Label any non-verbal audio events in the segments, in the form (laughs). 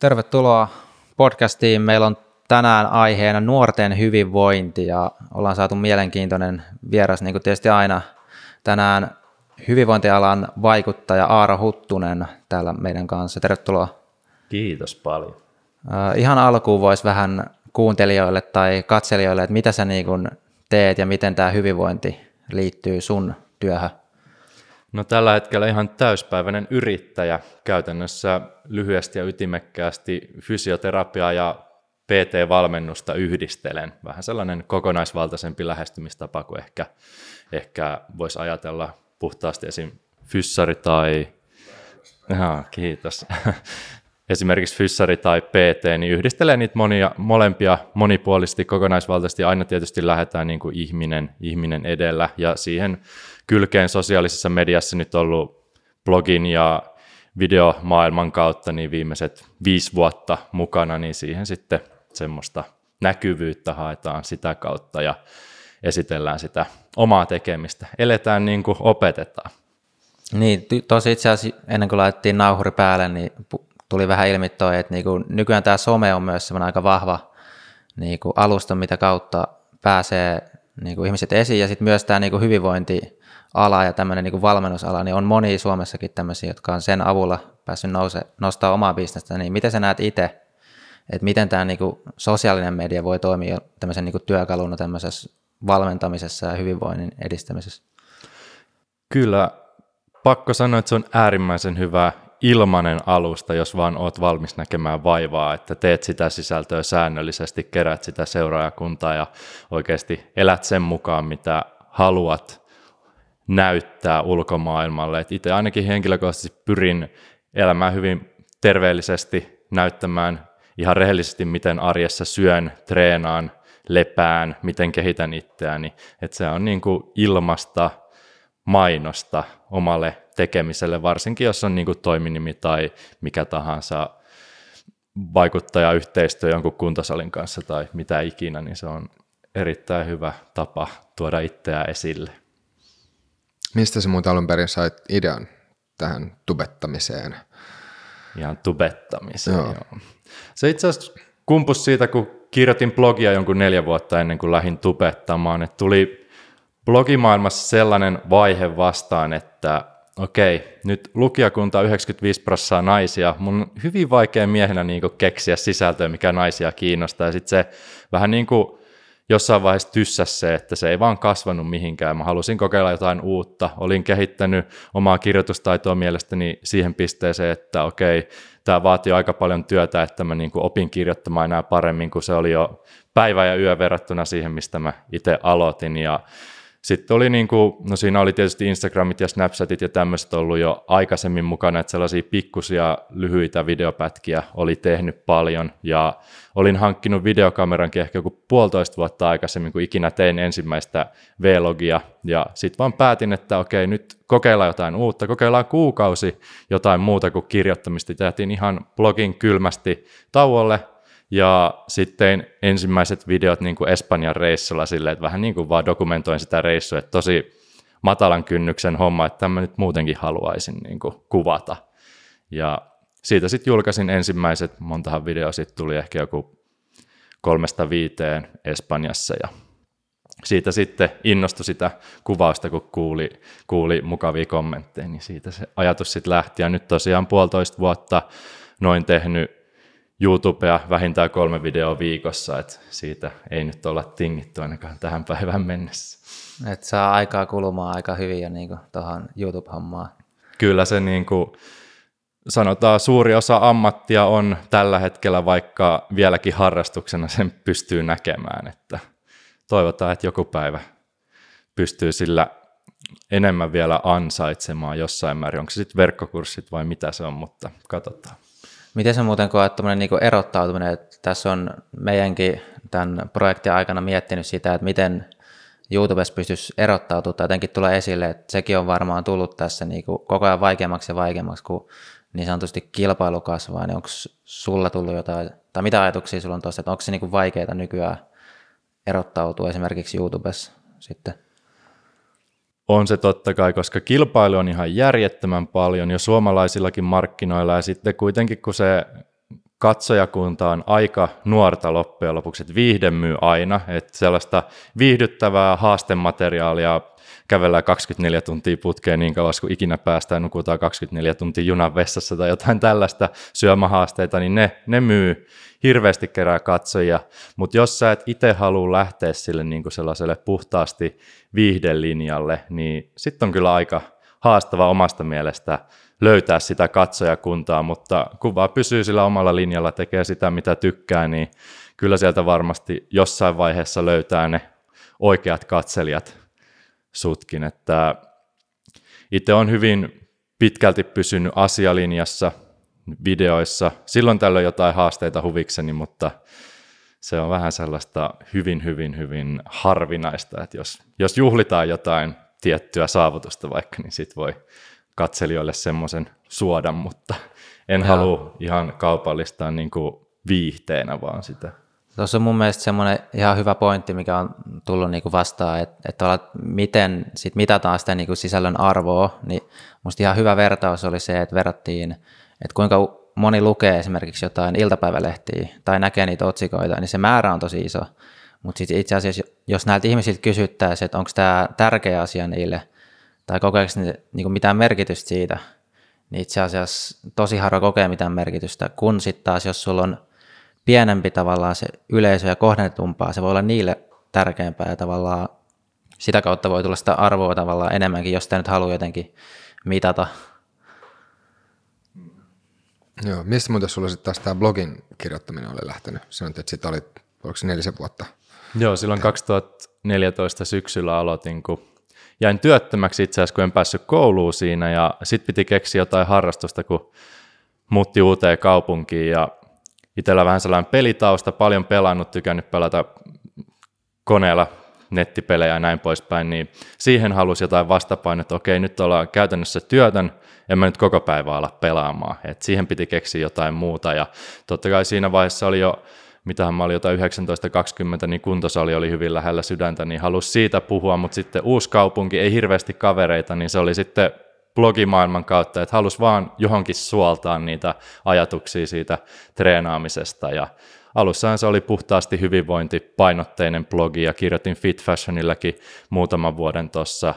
Tervetuloa podcastiin. Meillä on tänään aiheena nuorten hyvinvointi ja ollaan saatu mielenkiintoinen vieras, niin kuin tietysti aina. Tänään hyvinvointialan vaikuttaja Aaro Huttunen täällä meidän kanssa. Tervetuloa. Kiitos paljon. Ihan alkuun voisi vähän kuuntelijoille tai katselijoille, että mitä sä niin teet ja miten tämä hyvinvointi liittyy sun työhön? No tällä hetkellä ihan täyspäiväinen yrittäjä, käytännössä lyhyesti ja ytimekkäästi fysioterapiaa ja PT-valmennusta yhdistelen. Vähän sellainen kokonaisvaltaisempi lähestymistapa kuin ehkä, ehkä voisi ajatella puhtaasti esim. fyssari tai... Aha, kiitos. (laughs) Esimerkiksi fyssari tai PT, niin yhdistelee niitä monia, molempia monipuolisesti, kokonaisvaltaisesti. Aina tietysti lähdetään niin kuin ihminen, ihminen edellä ja siihen kylkeen sosiaalisessa mediassa nyt ollut blogin ja videomaailman kautta niin viimeiset viisi vuotta mukana, niin siihen sitten semmoista näkyvyyttä haetaan sitä kautta ja esitellään sitä omaa tekemistä. Eletään niin kuin opetetaan. Niin, tosi itse asiassa ennen kuin laitettiin nauhuri päälle, niin tuli vähän ilmi toi, että niin kuin nykyään tämä some on myös semmoinen aika vahva niin kuin alusta, mitä kautta pääsee niin kuin ihmiset esiin ja sitten myös tämä niin kuin hyvinvointiala ja tämmöinen niin valmennusala, niin on moni Suomessakin tämmöisiä, jotka on sen avulla päässyt nouse, nostaa omaa bisnestä, niin miten sä näet itse, että miten tämä niin kuin sosiaalinen media voi toimia tämmöisen niin kuin työkaluna tämmöisessä valmentamisessa ja hyvinvoinnin edistämisessä? Kyllä, pakko sanoa, että se on äärimmäisen hyvä ilmanen alusta, jos vaan oot valmis näkemään vaivaa, että teet sitä sisältöä säännöllisesti, kerät sitä seuraajakuntaa ja oikeasti elät sen mukaan, mitä haluat näyttää ulkomaailmalle. Et itse ainakin henkilökohtaisesti pyrin elämään hyvin terveellisesti, näyttämään ihan rehellisesti, miten arjessa syön, treenaan, lepään, miten kehitän itseäni. Että se on niin kuin ilmasta mainosta omalle tekemiselle, varsinkin jos on niin kuin toiminimi tai mikä tahansa vaikuttajayhteistyö jonkun kuntosalin kanssa tai mitä ikinä, niin se on erittäin hyvä tapa tuoda itseä esille. Mistä se muuten alun perin sait idean tähän tubettamiseen? Ihan tubettamiseen, joo. joo. Se itse asiassa kumpus siitä, kun kirjoitin blogia jonkun neljä vuotta ennen kuin lähdin tubettamaan, että tuli blogimaailmassa sellainen vaihe vastaan, että okei, nyt lukijakunta on 95 prosenttia naisia. Mun on hyvin vaikea miehenä niin keksiä sisältöä, mikä naisia kiinnostaa. Ja sitten se vähän niin kuin jossain vaiheessa tyssäs se, että se ei vaan kasvanut mihinkään. Mä halusin kokeilla jotain uutta. Olin kehittänyt omaa kirjoitustaitoa mielestäni siihen pisteeseen, että okei, tämä vaatii aika paljon työtä, että mä niin opin kirjoittamaan enää paremmin, kuin se oli jo päivä ja yö verrattuna siihen, mistä mä itse aloitin. Ja sitten oli niin kuin, no siinä oli tietysti Instagramit ja Snapchatit ja tämmöiset ollut jo aikaisemmin mukana, että sellaisia pikkusia lyhyitä videopätkiä oli tehnyt paljon. Ja olin hankkinut videokamerankin ehkä joku puolitoista vuotta aikaisemmin, kun ikinä tein ensimmäistä vlogia. Ja sitten vaan päätin, että okei, nyt kokeillaan jotain uutta, kokeillaan kuukausi jotain muuta kuin kirjoittamista. Tehtiin ihan blogin kylmästi tauolle, ja sitten ensimmäiset videot niin kuin Espanjan reissulla silleen, että vähän niin kuin vaan dokumentoin sitä reissua, että tosi matalan kynnyksen homma, että tämä nyt muutenkin haluaisin niin kuin kuvata. Ja siitä sitten julkaisin ensimmäiset, montahan videoa sitten tuli ehkä joku kolmesta viiteen Espanjassa ja siitä sitten innostui sitä kuvausta, kun kuuli, kuuli mukavia kommentteja, niin siitä se ajatus sitten lähti. Ja nyt tosiaan puolitoista vuotta noin tehnyt YouTubea vähintään kolme videoa viikossa, että siitä ei nyt olla tingitty ainakaan tähän päivään mennessä. Että saa aikaa kulumaan aika hyvin jo niin tuohon YouTube-hommaan. Kyllä se niin kuin, sanotaan suuri osa ammattia on tällä hetkellä, vaikka vieläkin harrastuksena sen pystyy näkemään, että toivotaan, että joku päivä pystyy sillä enemmän vielä ansaitsemaan jossain määrin. Onko se sitten verkkokurssit vai mitä se on, mutta katsotaan. Miten se muuten koet tuommoinen niin erottautuminen, että tässä on meidänkin tämän projektin aikana miettinyt sitä, että miten YouTubessa pystyisi erottautumaan tai jotenkin tulee esille, että sekin on varmaan tullut tässä niin kuin koko ajan vaikeammaksi ja vaikeammaksi, kun niin sanotusti kilpailu kasvaa, niin onko sulla tullut jotain, tai mitä ajatuksia sulla on tuossa, että onko se niin vaikeaa nykyään erottautua esimerkiksi YouTubessa sitten? On se totta kai, koska kilpailu on ihan järjettömän paljon jo suomalaisillakin markkinoilla. Ja sitten kuitenkin kun se katsojakunta on aika nuorta loppujen lopuksi, että viihde myy aina, että sellaista viihdyttävää haastemateriaalia kävellään 24 tuntia putkeen niin kauan kuin ikinä päästään, nukutaan 24 tuntia junan vessassa tai jotain tällaista syömähaasteita, niin ne, ne myy hirveästi kerää katsojia, mutta jos sä et itse halua lähteä sille niin kuin sellaiselle puhtaasti viihdelinjalle, niin sitten on kyllä aika haastava omasta mielestä löytää sitä katsojakuntaa, mutta kun vaan pysyy sillä omalla linjalla, tekee sitä mitä tykkää, niin kyllä sieltä varmasti jossain vaiheessa löytää ne oikeat katselijat sutkin, että itse on hyvin pitkälti pysynyt asialinjassa videoissa. Silloin tällöin jotain haasteita huvikseni, mutta se on vähän sellaista hyvin, hyvin, hyvin harvinaista, että jos, jos juhlitaan jotain tiettyä saavutusta vaikka, niin sit voi katselijoille semmoisen suoda, mutta en halua ihan kaupallistaa niin kuin viihteenä vaan sitä. Tuossa on mun mielestä semmoinen ihan hyvä pointti, mikä on tullut niinku vastaan, että, että miten sit mitataan sitä niinku sisällön arvoa, niin musta ihan hyvä vertaus oli se, että verrattiin, että kuinka moni lukee esimerkiksi jotain iltapäivälehtiä tai näkee niitä otsikoita, niin se määrä on tosi iso. Mutta itse asiassa, jos näiltä ihmisiltä kysyttäisiin, että onko tämä tärkeä asia niille, tai kokeeko ne niin mitään merkitystä siitä, niin itse asiassa tosi harva kokee mitään merkitystä, kun sitten taas, jos sulla on pienempi tavallaan se yleisö ja kohdennetumpaa, se voi olla niille tärkeämpää ja tavallaan sitä kautta voi tulla sitä arvoa tavallaan enemmänkin, jos sitä nyt haluaa jotenkin mitata. Joo, mistä muuten sulla sitten taas tämä blogin kirjoittaminen oli lähtenyt? Sanoit, että sitten olit, oliko se nelisen vuotta? Joo, silloin 2014 syksyllä aloitin, kun jäin työttömäksi itse asiassa, kun en päässyt kouluun siinä ja sitten piti keksiä jotain harrastusta, kun muutti uuteen kaupunkiin ja itsellä vähän sellainen pelitausta, paljon pelannut, tykännyt pelata koneella nettipelejä ja näin poispäin, niin siihen halusi jotain vastapainoa, että okei, nyt ollaan käytännössä työtön, en mä nyt koko päivää ala pelaamaan, että siihen piti keksiä jotain muuta, ja totta kai siinä vaiheessa oli jo, mitähän mä olin jotain 19-20, niin kuntosali oli hyvin lähellä sydäntä, niin halusi siitä puhua, mutta sitten uusi kaupunki, ei hirveästi kavereita, niin se oli sitten blogimaailman kautta, että halusi vaan johonkin suoltaa niitä ajatuksia siitä treenaamisesta. Ja alussahan se oli puhtaasti hyvinvointipainotteinen blogi ja kirjoitin Fit Fashionillakin muutaman vuoden tuossa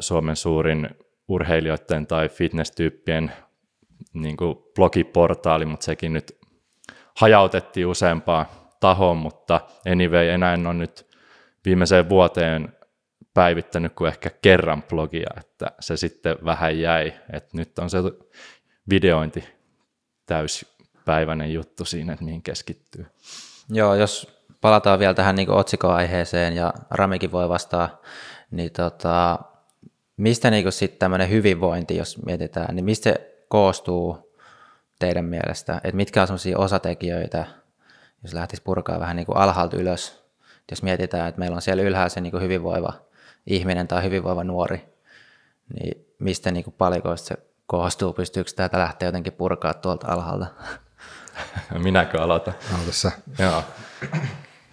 Suomen suurin urheilijoiden tai fitness-tyyppien niin blogiportaali, mutta sekin nyt hajautettiin useampaan tahoon, mutta anyway, enää en ole nyt viimeiseen vuoteen päivittänyt kuin ehkä kerran blogia, että se sitten vähän jäi, että nyt on se videointi täyspäiväinen juttu siinä, että mihin keskittyy. Joo, jos palataan vielä tähän niin otsikoaiheeseen ja Ramikin voi vastaa, niin tota, mistä niin sitten tämmöinen hyvinvointi, jos mietitään, niin mistä se koostuu teidän mielestä, että mitkä on sellaisia osatekijöitä, jos lähtisi purkaa vähän niin kuin alhaalta ylös, jos mietitään, että meillä on siellä ylhäällä se niin hyvinvoiva ihminen tai hyvinvoiva nuori, niin mistä niin kuin palikoista se koostuu, pystyykö tätä lähteä jotenkin purkaa tuolta alhaalta? (laughs) Minäkö aloitan? Aloitassa. Joo.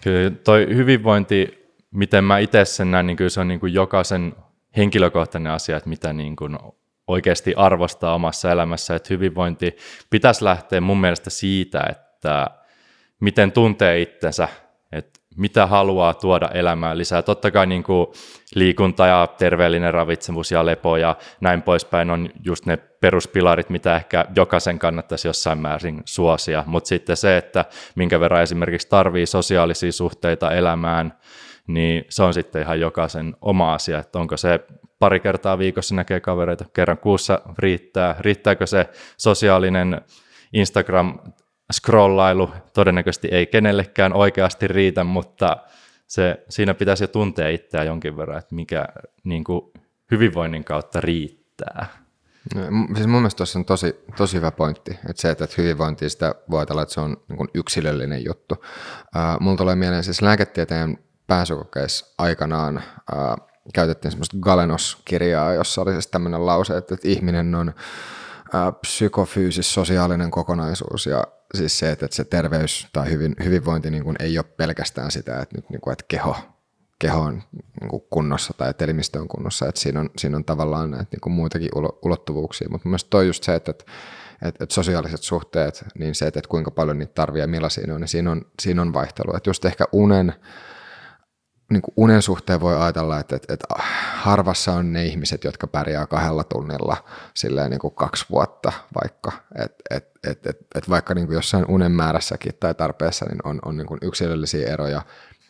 Kyllä toi hyvinvointi, miten mä itse sen näen, niin kyllä se on niin kuin jokaisen henkilökohtainen asia, että mitä niin kuin oikeasti arvostaa omassa elämässä, että hyvinvointi pitäisi lähteä mun mielestä siitä, että miten tuntee itsensä, että mitä haluaa tuoda elämään lisää. Totta kai niin kuin liikunta ja terveellinen ravitsemus ja lepo ja näin poispäin on just ne peruspilarit, mitä ehkä jokaisen kannattaisi jossain määrin suosia, mutta sitten se, että minkä verran esimerkiksi tarvii sosiaalisia suhteita elämään, niin se on sitten ihan jokaisen oma asia, että onko se pari kertaa viikossa näkee kavereita, kerran kuussa riittää, riittääkö se sosiaalinen Instagram scrollailu todennäköisesti ei kenellekään oikeasti riitä, mutta se, siinä pitäisi jo tuntea itseään jonkin verran, että mikä niin kuin hyvinvoinnin kautta riittää. No, siis mun mielestä tuossa on tosi, tosi hyvä pointti, että se, että hyvinvointi sitä voi ajatella, että se on niin yksilöllinen juttu. Uh, mulla tulee mieleen siis lääketieteen pääsykokeissa aikanaan uh, käytettiin semmoista Galenos-kirjaa, jossa oli siis tämmöinen lause, että, että ihminen on uh, psykofyysis-sosiaalinen kokonaisuus ja siis se, että se terveys tai hyvin, hyvinvointi niin kuin ei ole pelkästään sitä, että, nyt, niin kuin, että keho, keho on niin kuin kunnossa tai että elimistö on kunnossa, että siinä on, siinä on tavallaan näitä niin kuin muitakin ulottuvuuksia, mutta myös toi just se, että, että, että et sosiaaliset suhteet, niin se, että et kuinka paljon niitä tarvii ja millaisia ne on, niin siinä on, siinä on vaihtelu. Että just ehkä unen, niin kuin unen suhteen voi ajatella, että, että, että harvassa on ne ihmiset, jotka pärjää kahdella tunnilla silleen niin kuin kaksi vuotta vaikka. Et, et, et, et, et vaikka niin kuin jossain unen määrässäkin tai tarpeessa niin on, on niin kuin yksilöllisiä eroja,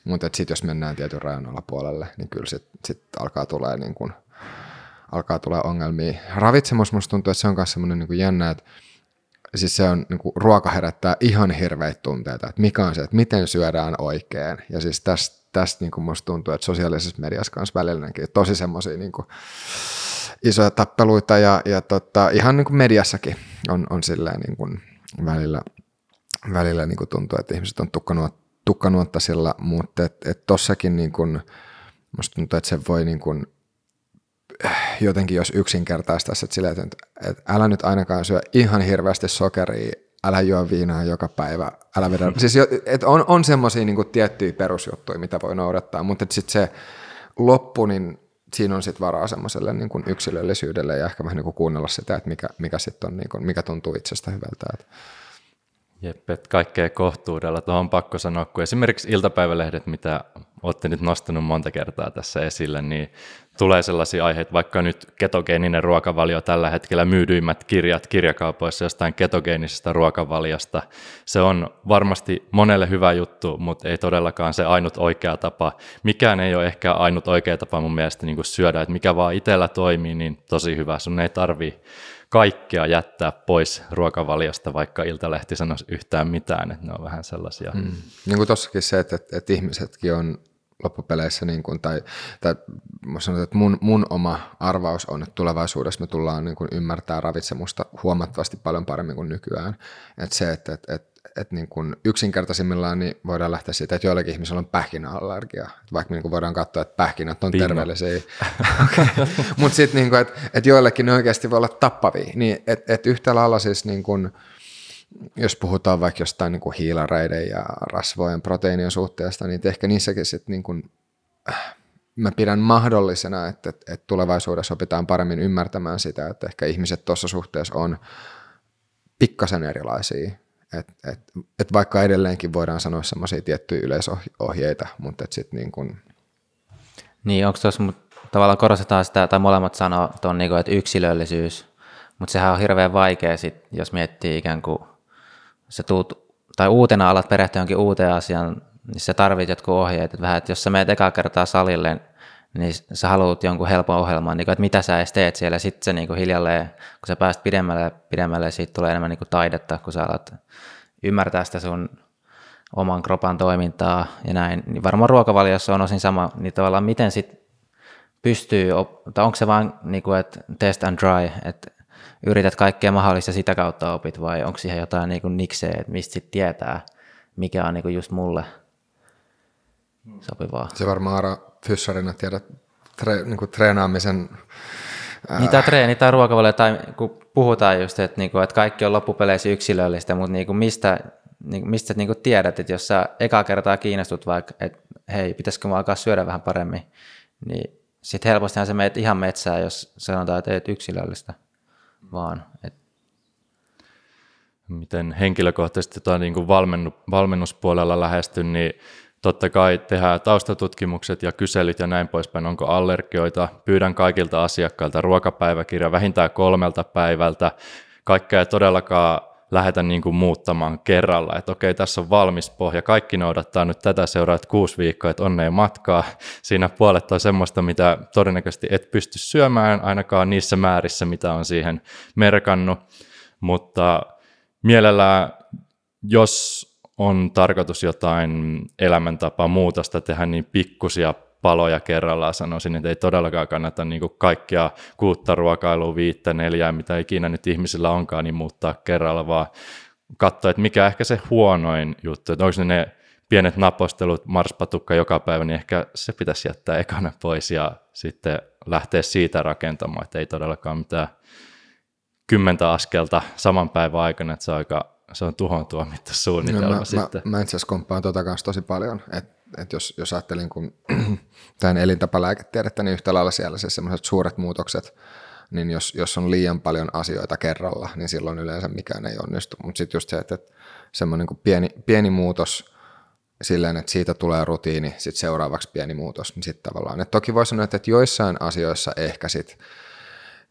mutta sitten jos mennään tietyn rajan alapuolelle, niin kyllä sitten sit alkaa tulee niin kuin, alkaa tulla ongelmia. Ravitsemus musta tuntuu, että se on myös semmoinen niin jännä, että siis se on, niin kuin, ruoka herättää ihan hirveitä tunteita, että mikä on se, että miten syödään oikein. Ja siis tästä, tästä niin kuin musta tuntuu, että sosiaalisessa mediassa kanssa välillä tosi semmoisia niin isoja tappeluita ja, ja tota, ihan niin kuin mediassakin on, on silleen niin kuin välillä, välillä niin kuin tuntuu, että ihmiset on tukkanuotta sillä, mutta et, et tossakin niin kuin, musta tuntuu, että se voi niin kuin jotenkin jos yksinkertaistaisi, että, silleen, että, että älä nyt ainakaan syö ihan hirveästi sokeria, älä juo viinaa joka päivä, älä vedä. siis että on, on semmoisia niin tiettyjä perusjuttuja, mitä voi noudattaa, mutta sitten se loppu, niin siinä on sitten varaa semmoiselle niin kuin yksilöllisyydelle ja ehkä vähän niin kuin kuunnella sitä, että mikä, mikä, sit on, niin kuin, mikä tuntuu itsestä hyvältä. Että. Jep, että kaikkea kohtuudella. Tuohon on pakko sanoa, kun esimerkiksi iltapäivälehdet, mitä olette nyt nostanut monta kertaa tässä esille, niin tulee sellaisia aiheita, vaikka nyt ketogeeninen ruokavalio tällä hetkellä myydyimmät kirjat kirjakaupoissa jostain ketogeenisesta ruokavaliosta. Se on varmasti monelle hyvä juttu, mutta ei todellakaan se ainut oikea tapa. Mikään ei ole ehkä ainut oikea tapa mun mielestä niin syödä, että mikä vaan itsellä toimii, niin tosi hyvä. Sun ei tarvi kaikkea jättää pois ruokavaliosta, vaikka Iltalehti sanoisi yhtään mitään, että ne on vähän sellaisia. Mm. Niin kuin tossakin se, että, että ihmisetkin on loppupeleissä, niin kuin, tai, tai sanotaan, että mun, mun oma arvaus on, että tulevaisuudessa me tullaan niin kuin ymmärtää ravitsemusta huomattavasti paljon paremmin kuin nykyään. Että se, että, että, että että niin kuin yksinkertaisimmillaan niin voidaan lähteä siitä, että joillakin ihmisillä on pähkinäallergia. Vaikka niin kuin voidaan katsoa, että pähkinät on Bingo. terveellisiä. (laughs) Mutta sitten, niin että, että joillekin ne oikeasti voi olla tappavia. Niin, että, että yhtä lailla siis niin kuin, jos puhutaan vaikka jostain niin kuin hiilareiden ja rasvojen proteiinien suhteesta, niin ehkä niissäkin sitten niin kuin, äh, mä pidän mahdollisena, että, että, tulevaisuudessa opitaan paremmin ymmärtämään sitä, että ehkä ihmiset tuossa suhteessa on pikkasen erilaisia. Et, et, et vaikka edelleenkin voidaan sanoa semmoisia tiettyjä yleisohjeita, mutta sitten niin kuin... Niin, onko tuossa tavallaan korostetaan sitä, tai molemmat sanoo tuon, niin kuin, että yksilöllisyys, mutta sehän on hirveän vaikea sit, jos miettii ikään kuin sä tuut, tai uutena alat perehtyä jonkin uuteen asiaan, niin sä tarvit jotkut ohjeet. Että vähän, että jos sä meet ekaa kertaa salille, niin sä haluat jonkun helpon ohjelman, niin kuin, että mitä sä edes teet siellä. Sitten se niin kuin hiljalleen, kun sä pääst pidemmälle, pidemmälle siitä tulee enemmän niin kuin taidetta, kun sä alat ymmärtää sitä sun oman kropan toimintaa ja näin. Niin varmaan ruokavaliossa on osin sama, niin tavallaan miten sitten pystyy, tai onko se vaan niin kuin, että test and try, että yrität kaikkea mahdollista sitä kautta opit vai onko siihen jotain niin kuin nikseä, että mistä sitten tietää, mikä on niin kuin just mulle sopivaa. Se varmaan Ara Fyssarina tiedät tre, niin kuin treenaamisen Ää... Niin tai treeni tai ruokavalio, tai kun puhutaan just, että, niinku, että kaikki on loppupeleissä yksilöllistä, mutta niinku mistä, niinku, mistä sä niinku tiedät, että jos sä eka kertaa kiinnostut vaikka, että hei, pitäisikö mä alkaa syödä vähän paremmin, niin sitten helpostihan se meet ihan metsään, jos sanotaan, että teet yksilöllistä vaan. Et. Miten henkilökohtaisesti tota, niin kuin valmennu, valmennuspuolella lähestyn, niin totta kai tehdään taustatutkimukset ja kyselyt ja näin poispäin, onko allergioita. Pyydän kaikilta asiakkailta ruokapäiväkirja vähintään kolmelta päivältä. Kaikkea ei todellakaan lähdetä niin kuin muuttamaan kerralla, että okei, tässä on valmis pohja, kaikki noudattaa nyt tätä seuraat kuusi viikkoa, että onnea matkaa. Siinä puolet on semmoista, mitä todennäköisesti et pysty syömään ainakaan niissä määrissä, mitä on siihen merkannut, mutta mielellään, jos on tarkoitus jotain elämäntapaa muutosta tehdä, niin pikkusia paloja kerrallaan sanoisin, että ei todellakaan kannata niin kaikkia kuutta ruokailua, viittä, neljää, mitä ikinä nyt ihmisillä onkaan, niin muuttaa kerralla, vaan katsoa, että mikä ehkä se huonoin juttu, että onko ne, ne pienet napostelut, marspatukka joka päivä, niin ehkä se pitäisi jättää ekana pois ja sitten lähteä siitä rakentamaan, että ei todellakaan mitään kymmentä askelta saman päivän aikana, että se on aika se on tuhon tuomittu suunnitelma no, mä, sitten. Mä, mä itse asiassa komppaan tuota kanssa tosi paljon, että et jos, jos ajattelin kun (clears throat) tämän elintapalääketiedettä, niin yhtä lailla siellä siis sellaiset suuret muutokset niin jos, jos on liian paljon asioita kerralla, niin silloin yleensä mikään ei onnistu. Mutta sitten just se, että, että semmoinen niin pieni, pieni muutos silleen, että siitä tulee rutiini, sitten seuraavaksi pieni muutos, niin sitten tavallaan. Et toki voi sanoa, että joissain asioissa ehkä sit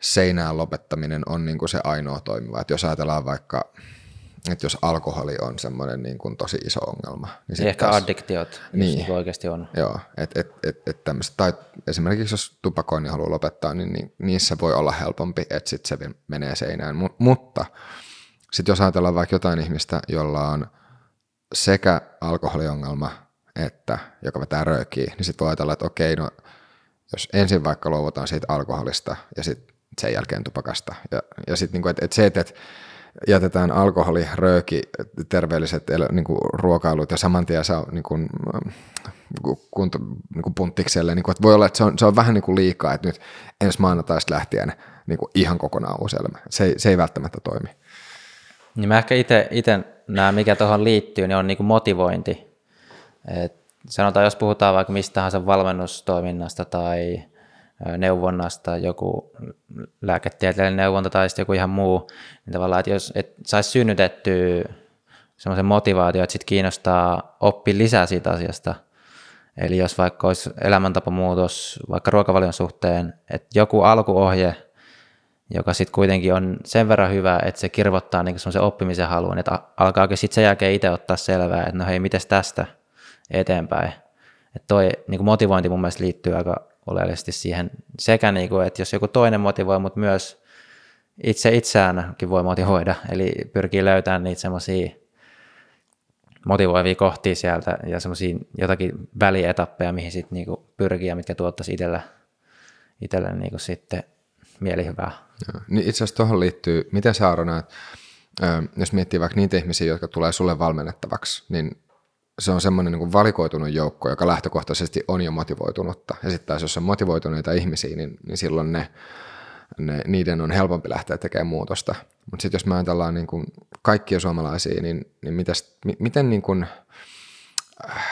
seinään lopettaminen on niin kuin se ainoa toimiva. Et jos ajatellaan vaikka että jos alkoholi on semmoinen niin kuin tosi iso ongelma. Niin, niin ehkä taas, addiktiot, niin, niin oikeasti on. Joo, et, et, et, et tämmöset, tai esimerkiksi jos tupakoinnin haluaa lopettaa, niin, niin niissä voi olla helpompi, että sitten se menee seinään. Mut, mutta sitten jos ajatellaan vaikka jotain ihmistä, jolla on sekä alkoholiongelma, että joka vetää röökiä, niin sitten voi ajatella, että okei, no jos ensin vaikka luovutaan siitä alkoholista ja sitten sen jälkeen tupakasta. Ja, ja sitten niinku, että et se, että et jätetään alkoholi, rööki, terveelliset niin kuin ruokailut ja saman tien saa niin kuin, kunto, niin kuin punttikselle. Niin kuin, että voi olla, että se on, se on vähän niin kuin liikaa, että nyt ensi maanantaista lähtien niin kuin ihan kokonaan uusi elämä. Se, se ei välttämättä toimi. Niin mä ehkä itse näen, mikä tuohon liittyy, niin on niin kuin motivointi. Et sanotaan, jos puhutaan vaikka mistä tahansa valmennustoiminnasta tai neuvonnasta, joku lääketieteellinen neuvonta tai sitten joku ihan muu, niin tavallaan, että jos et saisi synnytettyä semmoisen motivaatio, että sitten kiinnostaa oppi lisää siitä asiasta, eli jos vaikka olisi elämäntapamuutos vaikka ruokavalion suhteen, että joku alkuohje, joka sitten kuitenkin on sen verran hyvä, että se kirvottaa niin semmoisen oppimisen haluun, että alkaakin sitten sen jälkeen itse ottaa selvää, että no hei, miten tästä eteenpäin. Että toi niin motivointi mun mielestä liittyy aika oleellisesti siihen sekä, niin kuin, että jos joku toinen motivoi, mutta myös itse itseäänkin voi motivoida, eli pyrkii löytämään niitä semmoisia motivoivia kohtia sieltä ja semmoisia jotakin välietappeja, mihin sitten niinku pyrkii ja mitkä tuottaisi itsellä, itselle niinku sitten mielihyvää. Joo. Niin itse asiassa tuohon liittyy, miten sä Aaro näet, jos miettii vaikka niitä ihmisiä, jotka tulee sulle valmennettavaksi, niin se on semmoinen niin valikoitunut joukko, joka lähtökohtaisesti on jo motivoitunutta. Ja sitten taas jos on motivoituneita ihmisiä, niin, niin silloin ne, ne, niiden on helpompi lähteä tekemään muutosta. Mutta sitten jos me ajatellaan niin kuin kaikkia suomalaisia, niin, niin mitäs, miten niin kuin, äh,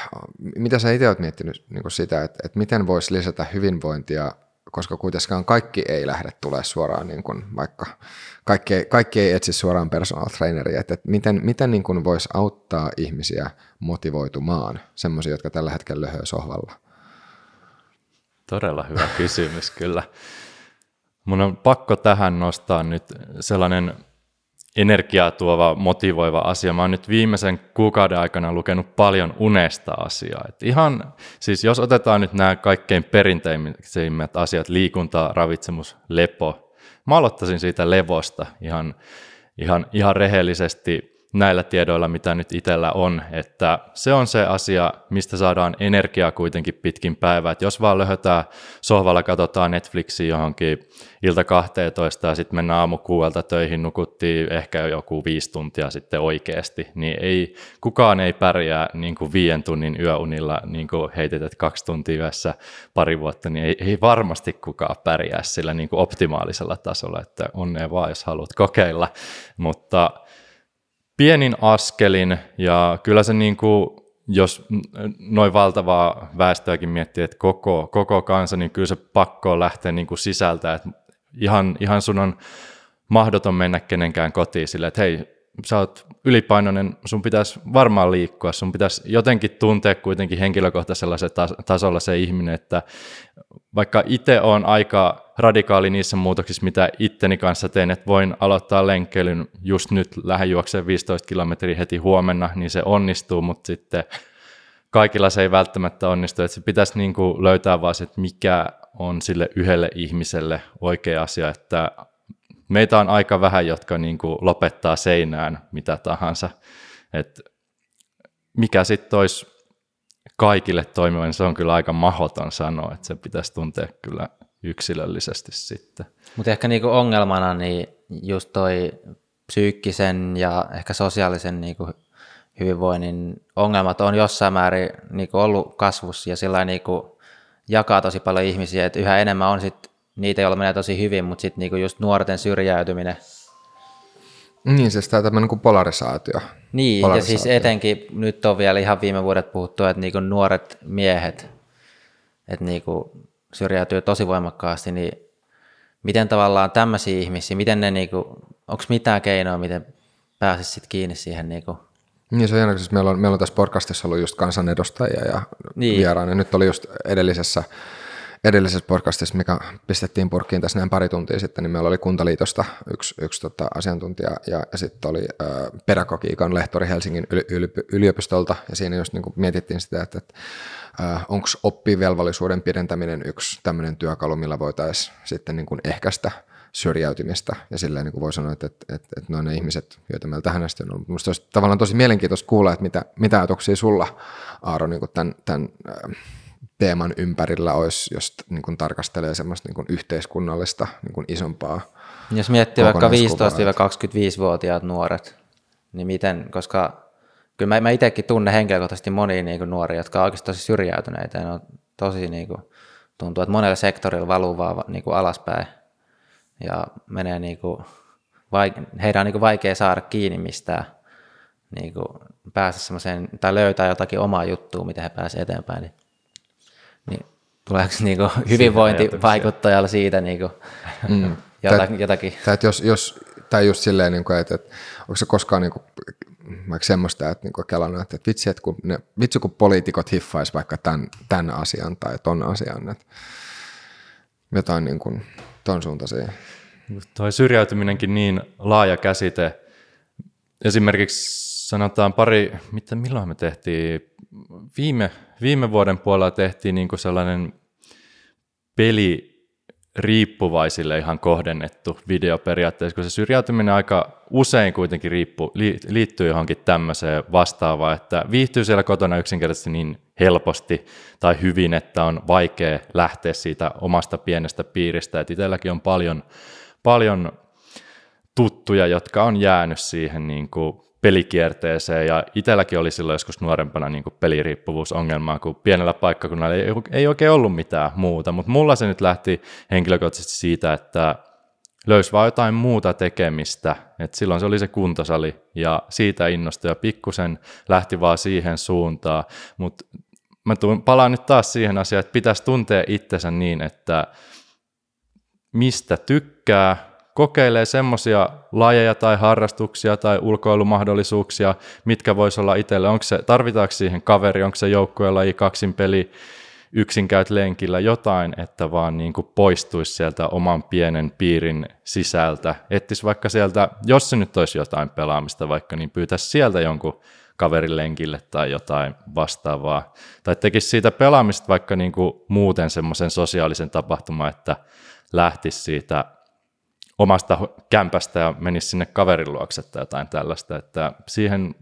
mitä sä itse olet miettinyt niin kuin sitä, että, että miten voisi lisätä hyvinvointia koska kuitenkaan kaikki ei lähde tulee suoraan, niin kuin vaikka kaikki, kaikki ei etsi suoraan personal traineria, että, miten, miten niin kuin voisi auttaa ihmisiä motivoitumaan, semmoisia, jotka tällä hetkellä löhöö sohvalla? Todella hyvä kysymys kyllä. Mun on pakko tähän nostaa nyt sellainen energiaa tuova, motivoiva asia. Mä oon nyt viimeisen kuukauden aikana lukenut paljon unesta asiaa. Et ihan, siis jos otetaan nyt nämä kaikkein perinteisimmät asiat, liikunta, ravitsemus, lepo. Mä aloittaisin siitä levosta ihan, ihan, ihan rehellisesti näillä tiedoilla, mitä nyt itsellä on, että se on se asia, mistä saadaan energiaa kuitenkin pitkin päivää. Että jos vaan löhötään sohvalla, katsotaan Netflixiä johonkin ilta 12 ja sitten mennään aamu kuuelta töihin, nukuttiin ehkä joku viisi tuntia sitten oikeasti, niin ei, kukaan ei pärjää niin kuin viien tunnin yöunilla, niin kuin heitetät kaksi tuntia yössä pari vuotta, niin ei, ei varmasti kukaan pärjää sillä niin kuin optimaalisella tasolla, että onnea vaan, jos haluat kokeilla, mutta pienin askelin ja kyllä se niin kuin, jos noin valtavaa väestöäkin miettii, että koko, koko kansa, niin kyllä se pakko lähteä niin kuin sisältä, että ihan, ihan sun on mahdoton mennä kenenkään kotiin sille, että hei, sä oot ylipainoinen, sun pitäisi varmaan liikkua, sun pitäisi jotenkin tuntea kuitenkin henkilökohtaisella se tasolla se ihminen, että vaikka itse on aika radikaali niissä muutoksissa, mitä itteni kanssa teen, että voin aloittaa lenkkeilyn just nyt, lähden juokseen 15 kilometriä heti huomenna, niin se onnistuu, mutta sitten kaikilla se ei välttämättä onnistu, että se pitäisi niin kuin löytää vaan se, että mikä on sille yhdelle ihmiselle oikea asia, että meitä on aika vähän, jotka niin kuin lopettaa seinään mitä tahansa. Et mikä sitten olisi kaikille toimiva, niin se on kyllä aika mahoton sanoa, että se pitäisi tuntea kyllä yksilöllisesti sitten. Mutta ehkä niinku ongelmana niin just toi psyykkisen ja ehkä sosiaalisen niinku hyvinvoinnin ongelmat on jossain määrin niinku ollut kasvussa ja sillä niinku jakaa tosi paljon ihmisiä, että yhä enemmän on sit niitä, joilla menee tosi hyvin, mutta sitten niinku just nuorten syrjäytyminen. Niin, siis tämä tämmöinen kuin polarisaatio. Niin, polarisaatio. ja siis etenkin nyt on vielä ihan viime vuodet puhuttu, että niinku nuoret miehet, että niinku syrjäytyy tosi voimakkaasti, niin miten tavallaan tämmöisiä ihmisiä, miten ne niinku, onko mitään keinoa, miten pääsisi sit kiinni siihen niinku, Niin se on hienoa, siis meillä on, meillä on tässä podcastissa ollut just kansanedustajia ja niin. vieraana. Nyt oli just edellisessä, edellisessä podcastissa, mikä pistettiin purkkiin tässä näin pari tuntia sitten, niin meillä oli Kuntaliitosta yksi, yksi tota, asiantuntija ja, ja sitten oli ö, pedagogiikan lehtori Helsingin yli, yliopistolta ja siinä just niin mietittiin sitä, että, että onko oppivelvollisuuden pidentäminen yksi tämmöinen työkalu, millä voitaisiin sitten niin kuin ehkäistä syrjäytymistä. Ja silleen niin kuin voi sanoa, että, että, että, että noin ne ihmiset, joita meillä tähän asti on ollut. Minusta olisi tavallaan tosi mielenkiintoista kuulla, että mitä, mitä ajatuksia sulla, Aaro, niin kuin tämän, tämän teeman ympärillä olisi, jos niin kuin tarkastelee semmoista niin kuin yhteiskunnallista niin kuin isompaa Jos miettii vaikka 15-25-vuotiaat nuoret, niin miten, koska kyllä mä, mä itsekin tunnen henkilökohtaisesti monia niin kuin nuoria, jotka ovat oikeasti tosi syrjäytyneitä ja ne on tosi niin kuin, tuntuu, että monella sektorilla valuu vaan niin kuin alaspäin ja menee niin kuin, vaike- heidän on niin kuin vaikea saada kiinni mistään, niin kuin päästä semmoiseen, tai löytää jotakin omaa juttua, miten he pääsevät eteenpäin, niin, niin tuleeko (laughs) niin kuin hyvinvointivaikuttajalla siitä niin kuin, mm. jotakin, jotakin? Tai, että jos, jos, tai just silleen, niin kuin, että, että onko se koskaan niin kuin, vaikka semmoista, että niin kelannut, että, että vitsi, että kun, ne, vitsi kun poliitikot hiffaisi vaikka tämän, tämän asian tai ton asian, että jotain niin kuin, ton suuntaisia. Tuo syrjäytyminenkin niin laaja käsite. Esimerkiksi sanotaan pari, mitä, milloin me tehtiin, viime, viime vuoden puolella tehtiin niin sellainen peli riippuvaisille ihan kohdennettu video periaatteessa, kun se syrjäytyminen aika usein kuitenkin riippu, liittyy johonkin tämmöiseen vastaavaan, että viihtyy siellä kotona yksinkertaisesti niin helposti tai hyvin, että on vaikea lähteä siitä omasta pienestä piiristä. Et itselläkin on paljon, paljon tuttuja, jotka on jäänyt siihen niin kuin pelikierteeseen. Ja itselläkin oli silloin joskus nuorempana niin kuin peliriippuvuusongelmaa, kun pienellä paikkakunnalla ei, ei oikein ollut mitään muuta, mutta mulla se nyt lähti henkilökohtaisesti siitä, että löysi vaan jotain muuta tekemistä, että silloin se oli se kuntosali ja siitä innostui ja pikkusen lähti vaan siihen suuntaan, mutta mä tuun, palaan nyt taas siihen asiaan, että pitäisi tuntea itsensä niin, että mistä tykkää, kokeilee semmoisia lajeja tai harrastuksia tai ulkoilumahdollisuuksia, mitkä voisi olla itselle. Onko se, tarvitaanko siihen kaveri, onko se joukkueen laji, kaksin peli, yksinkäyt lenkillä jotain, että vaan niin kuin poistuisi sieltä oman pienen piirin sisältä. Ettis vaikka sieltä, jos se nyt olisi jotain pelaamista vaikka, niin pyytäisi sieltä jonkun kaverin lenkille tai jotain vastaavaa. Tai tekisi siitä pelaamista vaikka niin kuin muuten semmoisen sosiaalisen tapahtuman, että lähtisi siitä omasta kämpästä ja menisi sinne kaverin luokse tai jotain tällaista, että siihen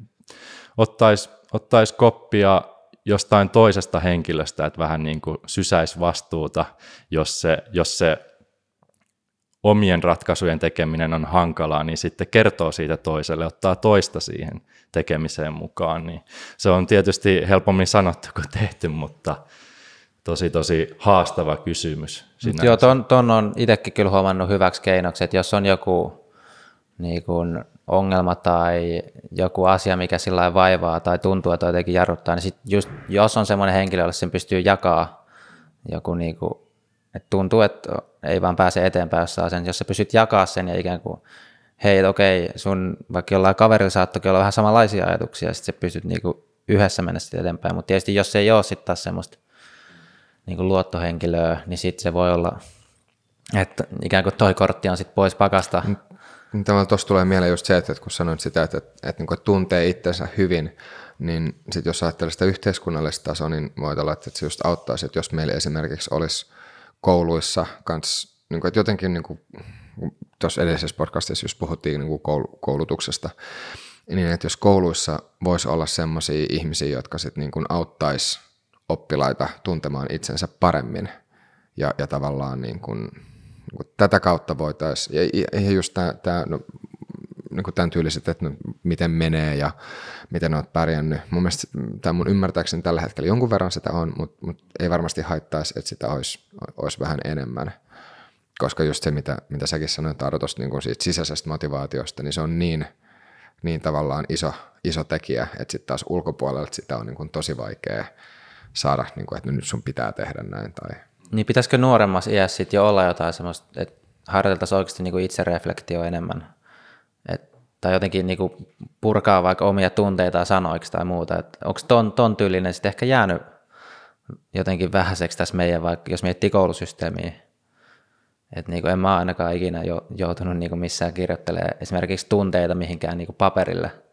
ottaisi ottais koppia jostain toisesta henkilöstä, että vähän niin kuin sysäisi vastuuta, jos se, jos se omien ratkaisujen tekeminen on hankalaa, niin sitten kertoo siitä toiselle, ottaa toista siihen tekemiseen mukaan. Niin se on tietysti helpommin sanottu kuin tehty, mutta tosi tosi haastava kysymys. Sinänsä. Joo, ton, ton on itsekin kyllä huomannut hyväksi keinoksi, että jos on joku niin kuin ongelma tai joku asia, mikä sillä vaivaa tai tuntuu, että jotenkin jarruttaa, niin sit just, jos on semmoinen henkilö, jolle sen pystyy jakaa joku niin kuin, että tuntuu, että ei vaan pääse eteenpäin jossain sen, jos sä pystyt jakaa sen ja ikään kuin, hei, okei, sun vaikka jollain kaverilla saattaa olla vähän samanlaisia ajatuksia, ja sitten sä pystyt niin yhdessä mennä sitten eteenpäin, mutta tietysti jos ei ole sitten taas semmoista niin kuin luottohenkilöä, niin sitten se voi olla, että ikään kuin toi kortti on sitten pois pakasta. Niin tavallaan tuossa tulee mieleen just se, että kun sanoit sitä, että, että, että, niin että tuntee itsensä hyvin, niin sitten jos ajattelee sitä yhteiskunnallista tasoa, niin voi olla, että se just auttaisi, että jos meillä esimerkiksi olisi kouluissa kans, niin kuin, että jotenkin niin tuossa edellisessä podcastissa just puhuttiin niin kuin koulutuksesta, niin että jos kouluissa voisi olla sellaisia ihmisiä, jotka sitten niin auttaisi oppilaita tuntemaan itsensä paremmin ja, ja tavallaan niin kuin, niin kuin tätä kautta voitaisiin, ja, ja just tämä, tämä no, niin kuin tämän tyyliset, että no, miten menee ja miten olet pärjännyt. Mun mielestä tämä mun ymmärtääkseni tällä hetkellä jonkun verran sitä on, mutta, mutta ei varmasti haittaisi, että sitä olisi, olisi vähän enemmän. Koska just se, mitä, mitä säkin sanoit Arto niin kuin siitä sisäisestä motivaatiosta, niin se on niin, niin tavallaan iso, iso tekijä, että sitten taas ulkopuolella sitä on niin kuin tosi vaikea saada, niin kuin, että nyt sun pitää tehdä näin. Tai... Niin pitäisikö nuoremmassa iässä sitten jo olla jotain semmoista, että harjoiteltaisiin oikeasti niin kuin itsereflektio enemmän. Et, tai jotenkin niin kuin purkaa vaikka omia tunteita sanoiksi tai muuta. Et onko ton, ton tyylinen sitten ehkä jäänyt jotenkin vähäiseksi tässä meidän, vaikka jos miettii koulusysteemiä. Et niin kuin en mä ainakaan ikinä jo, joutunut niin kuin missään kirjoittelemaan esimerkiksi tunteita mihinkään niin kuin paperille –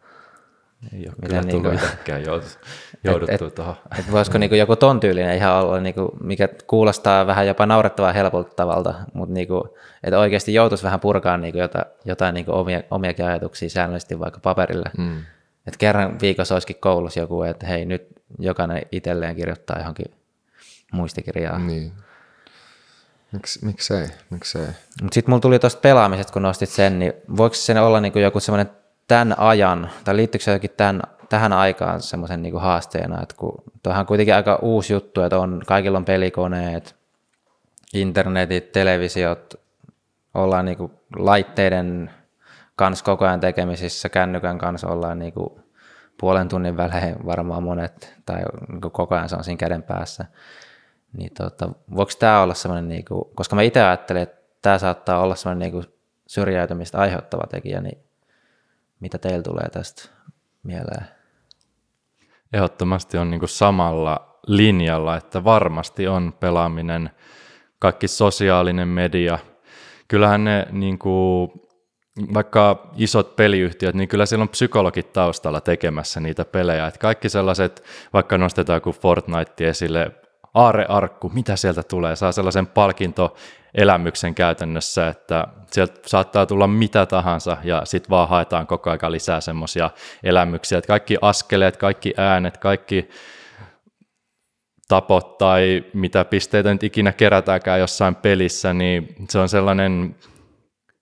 ei ole kyllä niin tullut itsekään (laughs) jouduttu tuohon. Et voisiko niin joku ton tyylinen ihan olla, niin kuin, mikä kuulostaa vähän jopa naurettavaa helpottavalta, mutta niin kuin, että oikeasti joutuisi vähän purkaa niin jotain, jotain niin omia, omiakin ajatuksia säännöllisesti vaikka paperille. Mm. Että kerran viikossa olisikin koulussa joku, että hei nyt jokainen itselleen kirjoittaa johonkin muistikirjaan. Niin. Miks, miksei, miksei. Mutta sitten mulla tuli tuosta pelaamisesta, kun nostit sen, niin voiko se olla niin joku semmoinen tämän ajan, tai liittyykö se jotenkin tämän, tähän aikaan semmoisen niin haasteena, että kun tuohan on kuitenkin aika uusi juttu, että on, kaikilla on pelikoneet, internetit, televisiot, ollaan niin kuin laitteiden kanssa koko ajan tekemisissä, kännykän kanssa ollaan niin kuin puolen tunnin välein varmaan monet, tai niin kuin koko ajan se on siinä käden päässä. Niin tota, voiko tämä olla semmoinen, niin kuin, koska mä itse ajattelen, että tämä saattaa olla semmoinen niin kuin syrjäytymistä aiheuttava tekijä, niin mitä teillä tulee tästä mieleen? Ehdottomasti on niin samalla linjalla, että varmasti on pelaaminen, kaikki sosiaalinen media. Kyllähän ne niin kuin, vaikka isot peliyhtiöt, niin kyllä siellä on psykologit taustalla tekemässä niitä pelejä. Että kaikki sellaiset, vaikka nostetaan kuin Fortnite esille, aarearkku, mitä sieltä tulee, saa sellaisen palkintoelämyksen käytännössä, että sieltä saattaa tulla mitä tahansa ja sitten vaan haetaan koko ajan lisää semmoisia elämyksiä, että kaikki askeleet, kaikki äänet, kaikki tapot tai mitä pisteitä nyt ikinä kerätäänkään jossain pelissä, niin se on sellainen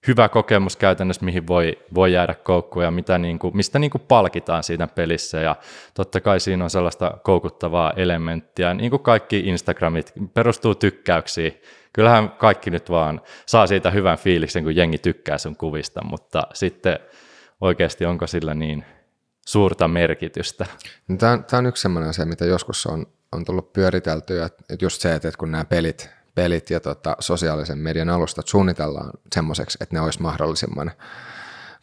hyvä kokemus käytännössä, mihin voi, voi jäädä koukkuun ja mitä niin kuin, mistä niin kuin palkitaan siinä pelissä. Ja totta kai siinä on sellaista koukuttavaa elementtiä. Niin kuin kaikki Instagramit perustuu tykkäyksiin. Kyllähän kaikki nyt vaan saa siitä hyvän fiiliksen, kun jengi tykkää sun kuvista, mutta sitten oikeasti onko sillä niin suurta merkitystä? Tämä, tämä on yksi sellainen asia, mitä joskus on, on tullut pyöriteltyä, että just se, että kun nämä pelit pelit ja tota, sosiaalisen median alustat suunnitellaan semmoiseksi, että ne olisi mahdollisimman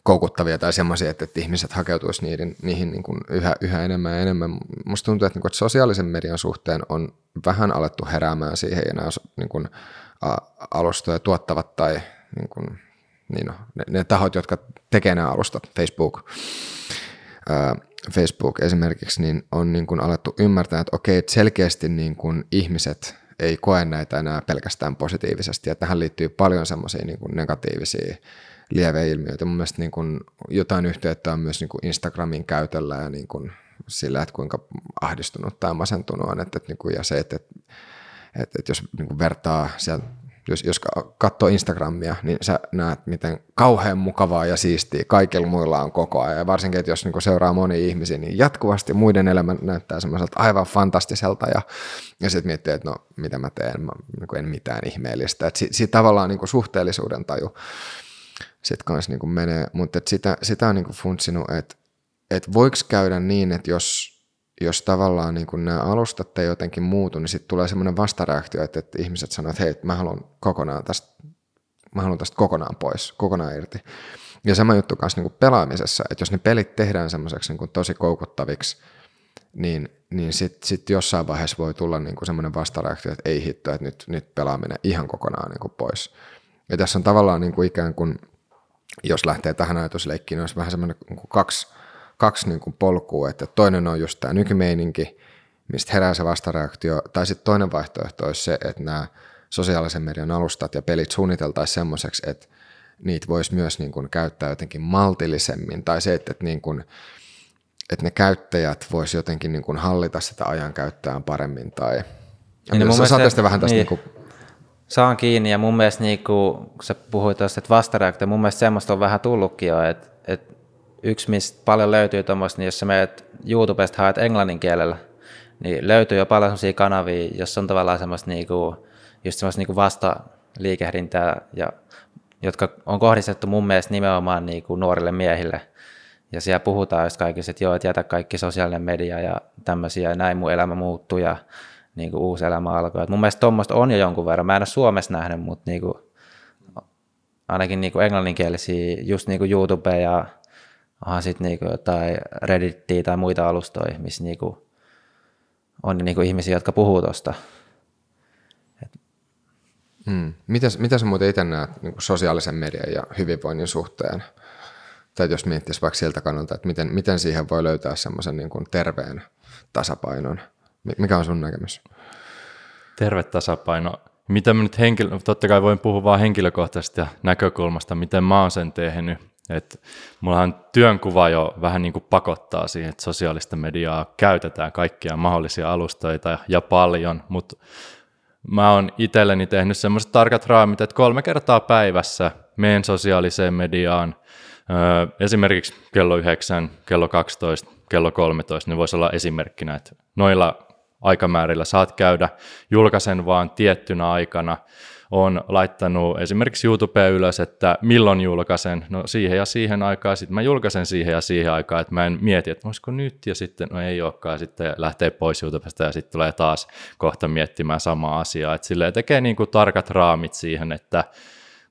koukuttavia tai semmoisia, että, että ihmiset hakeutuisi niihin, niihin niin kuin yhä, yhä enemmän ja enemmän. Musta tuntuu, että, niin kuin, että sosiaalisen median suhteen on vähän alettu heräämään siihen ja nämä niin kuin, alustoja tuottavat tai niin kuin, niin no, ne, ne tahot, jotka tekee nämä alustat, Facebook, ä, Facebook esimerkiksi, niin on niin kuin alettu ymmärtää, että okei, että selkeästi niin kuin ihmiset ei koe näitä enää pelkästään positiivisesti. Ja tähän liittyy paljon semmoisia niin negatiivisia lieveilmiöitä. Mun mielestä niin kuin jotain yhteyttä on myös niin kuin Instagramin käytöllä ja niin kuin sillä, että kuinka ahdistunut tai masentunut on. Että, että niin kuin, ja se, että, että, että, että jos niin vertaa sieltä jos, jos katsoo Instagramia, niin sä näet, miten kauhean mukavaa ja siistiä kaikilla muilla on koko ajan. Ja varsinkin, että jos niin seuraa moni ihmisiä, niin jatkuvasti muiden elämä näyttää semmoiselta aivan fantastiselta. Ja, ja sitten miettii, että no mitä mä teen, mä niin en mitään ihmeellistä. Että siitä, siitä tavallaan niin suhteellisuuden taju sitten kanssa niin menee. Mutta sitä, sitä on niin funtsinut, että, että voiko käydä niin, että jos jos tavallaan niin kun nämä alustat ei jotenkin muutu, niin sitten tulee semmoinen vastareaktio, että, että ihmiset sanoo, että hei, mä haluan kokonaan tästä, mä haluan tästä kokonaan pois, kokonaan irti. Ja sama juttu kanssa niin pelaamisessa, että jos ne pelit tehdään semmoiseksi niin tosi koukuttaviksi, niin, niin sitten sit jossain vaiheessa voi tulla niin semmoinen vastareaktio, että ei hitto, että nyt, nyt pelaaminen ihan kokonaan niin pois. Ja tässä on tavallaan niin kuin ikään kuin, jos lähtee tähän ajatusleikkiin, niin olisi vähän semmoinen niin kaksi – kaksi niin kuin polkua, että toinen on just tämä nykymeininki, mistä herää se vastareaktio, tai sitten toinen vaihtoehto olisi se, että nämä sosiaalisen median alustat ja pelit suunniteltaisiin semmoiseksi, että niitä voisi myös niin kuin käyttää jotenkin maltillisemmin, tai se, että, että, niin kuin, että ne käyttäjät voisi jotenkin niin kuin hallita sitä ajankäyttöään paremmin, tai niin, mun saatte sitten vähän tästä niin. niin kuin, Saan kiinni, ja mun mielestä niin kuin, kun sä puhuit tuosta, että vastareaktio, mun mielestä semmoista on vähän tullutkin jo, että yksi, mistä paljon löytyy tuommoista, niin jos sä menet YouTubesta haet englannin kielellä, niin löytyy jo paljon sellaisia kanavia, jossa on tavallaan semmoista niinku, just semmoista niinku vasta-liikehdintää, ja, jotka on kohdistettu mun mielestä nimenomaan niinku nuorille miehille. Ja siellä puhutaan just kaikista, että joo, että jätä kaikki sosiaalinen media ja tämmöisiä, ja näin mun elämä muuttuu, ja niinku uusi elämä alkoi. Et mun mielestä tuommoista on jo jonkun verran. Mä en ole Suomessa nähnyt, mutta niinku, ainakin niin kuin englanninkielisiä, just niin kuin YouTube ja onhan sitten niin kuin jotain Reddittiä tai muita alustoja, missä niin kuin on niin kuin ihmisiä, jotka puhuu tuosta. Hmm. Mitäs, mitä sä muuten itse näet niin sosiaalisen median ja hyvinvoinnin suhteen? Tai jos miettisi vaikka siltä kannalta, että miten, miten siihen voi löytää semmoisen niin kuin terveen tasapainon. Mikä on sun näkemys? Terve tasapaino. Mitä mä nyt henkilö, totta kai voin puhua vain henkilökohtaisesta näkökulmasta, miten mä oon sen tehnyt. Että mullahan työnkuva jo vähän niin kuin pakottaa siihen, että sosiaalista mediaa käytetään kaikkia mahdollisia alustoita ja paljon, mutta mä oon itselleni tehnyt semmoiset tarkat raamit, että kolme kertaa päivässä menen sosiaaliseen mediaan, esimerkiksi kello 9, kello 12, kello 13, ne voisi olla esimerkkinä, että noilla aikamäärillä saat käydä, julkaisen vaan tiettynä aikana, on laittanut esimerkiksi YouTubeen ylös, että milloin julkaisen, no siihen ja siihen aikaan, sitten mä julkaisen siihen ja siihen aikaan, että mä en mieti, että olisiko nyt, ja sitten no ei olekaan, sitten lähtee pois YouTubesta ja sitten tulee taas kohta miettimään samaa asiaa, että silleen tekee niin kuin tarkat raamit siihen, että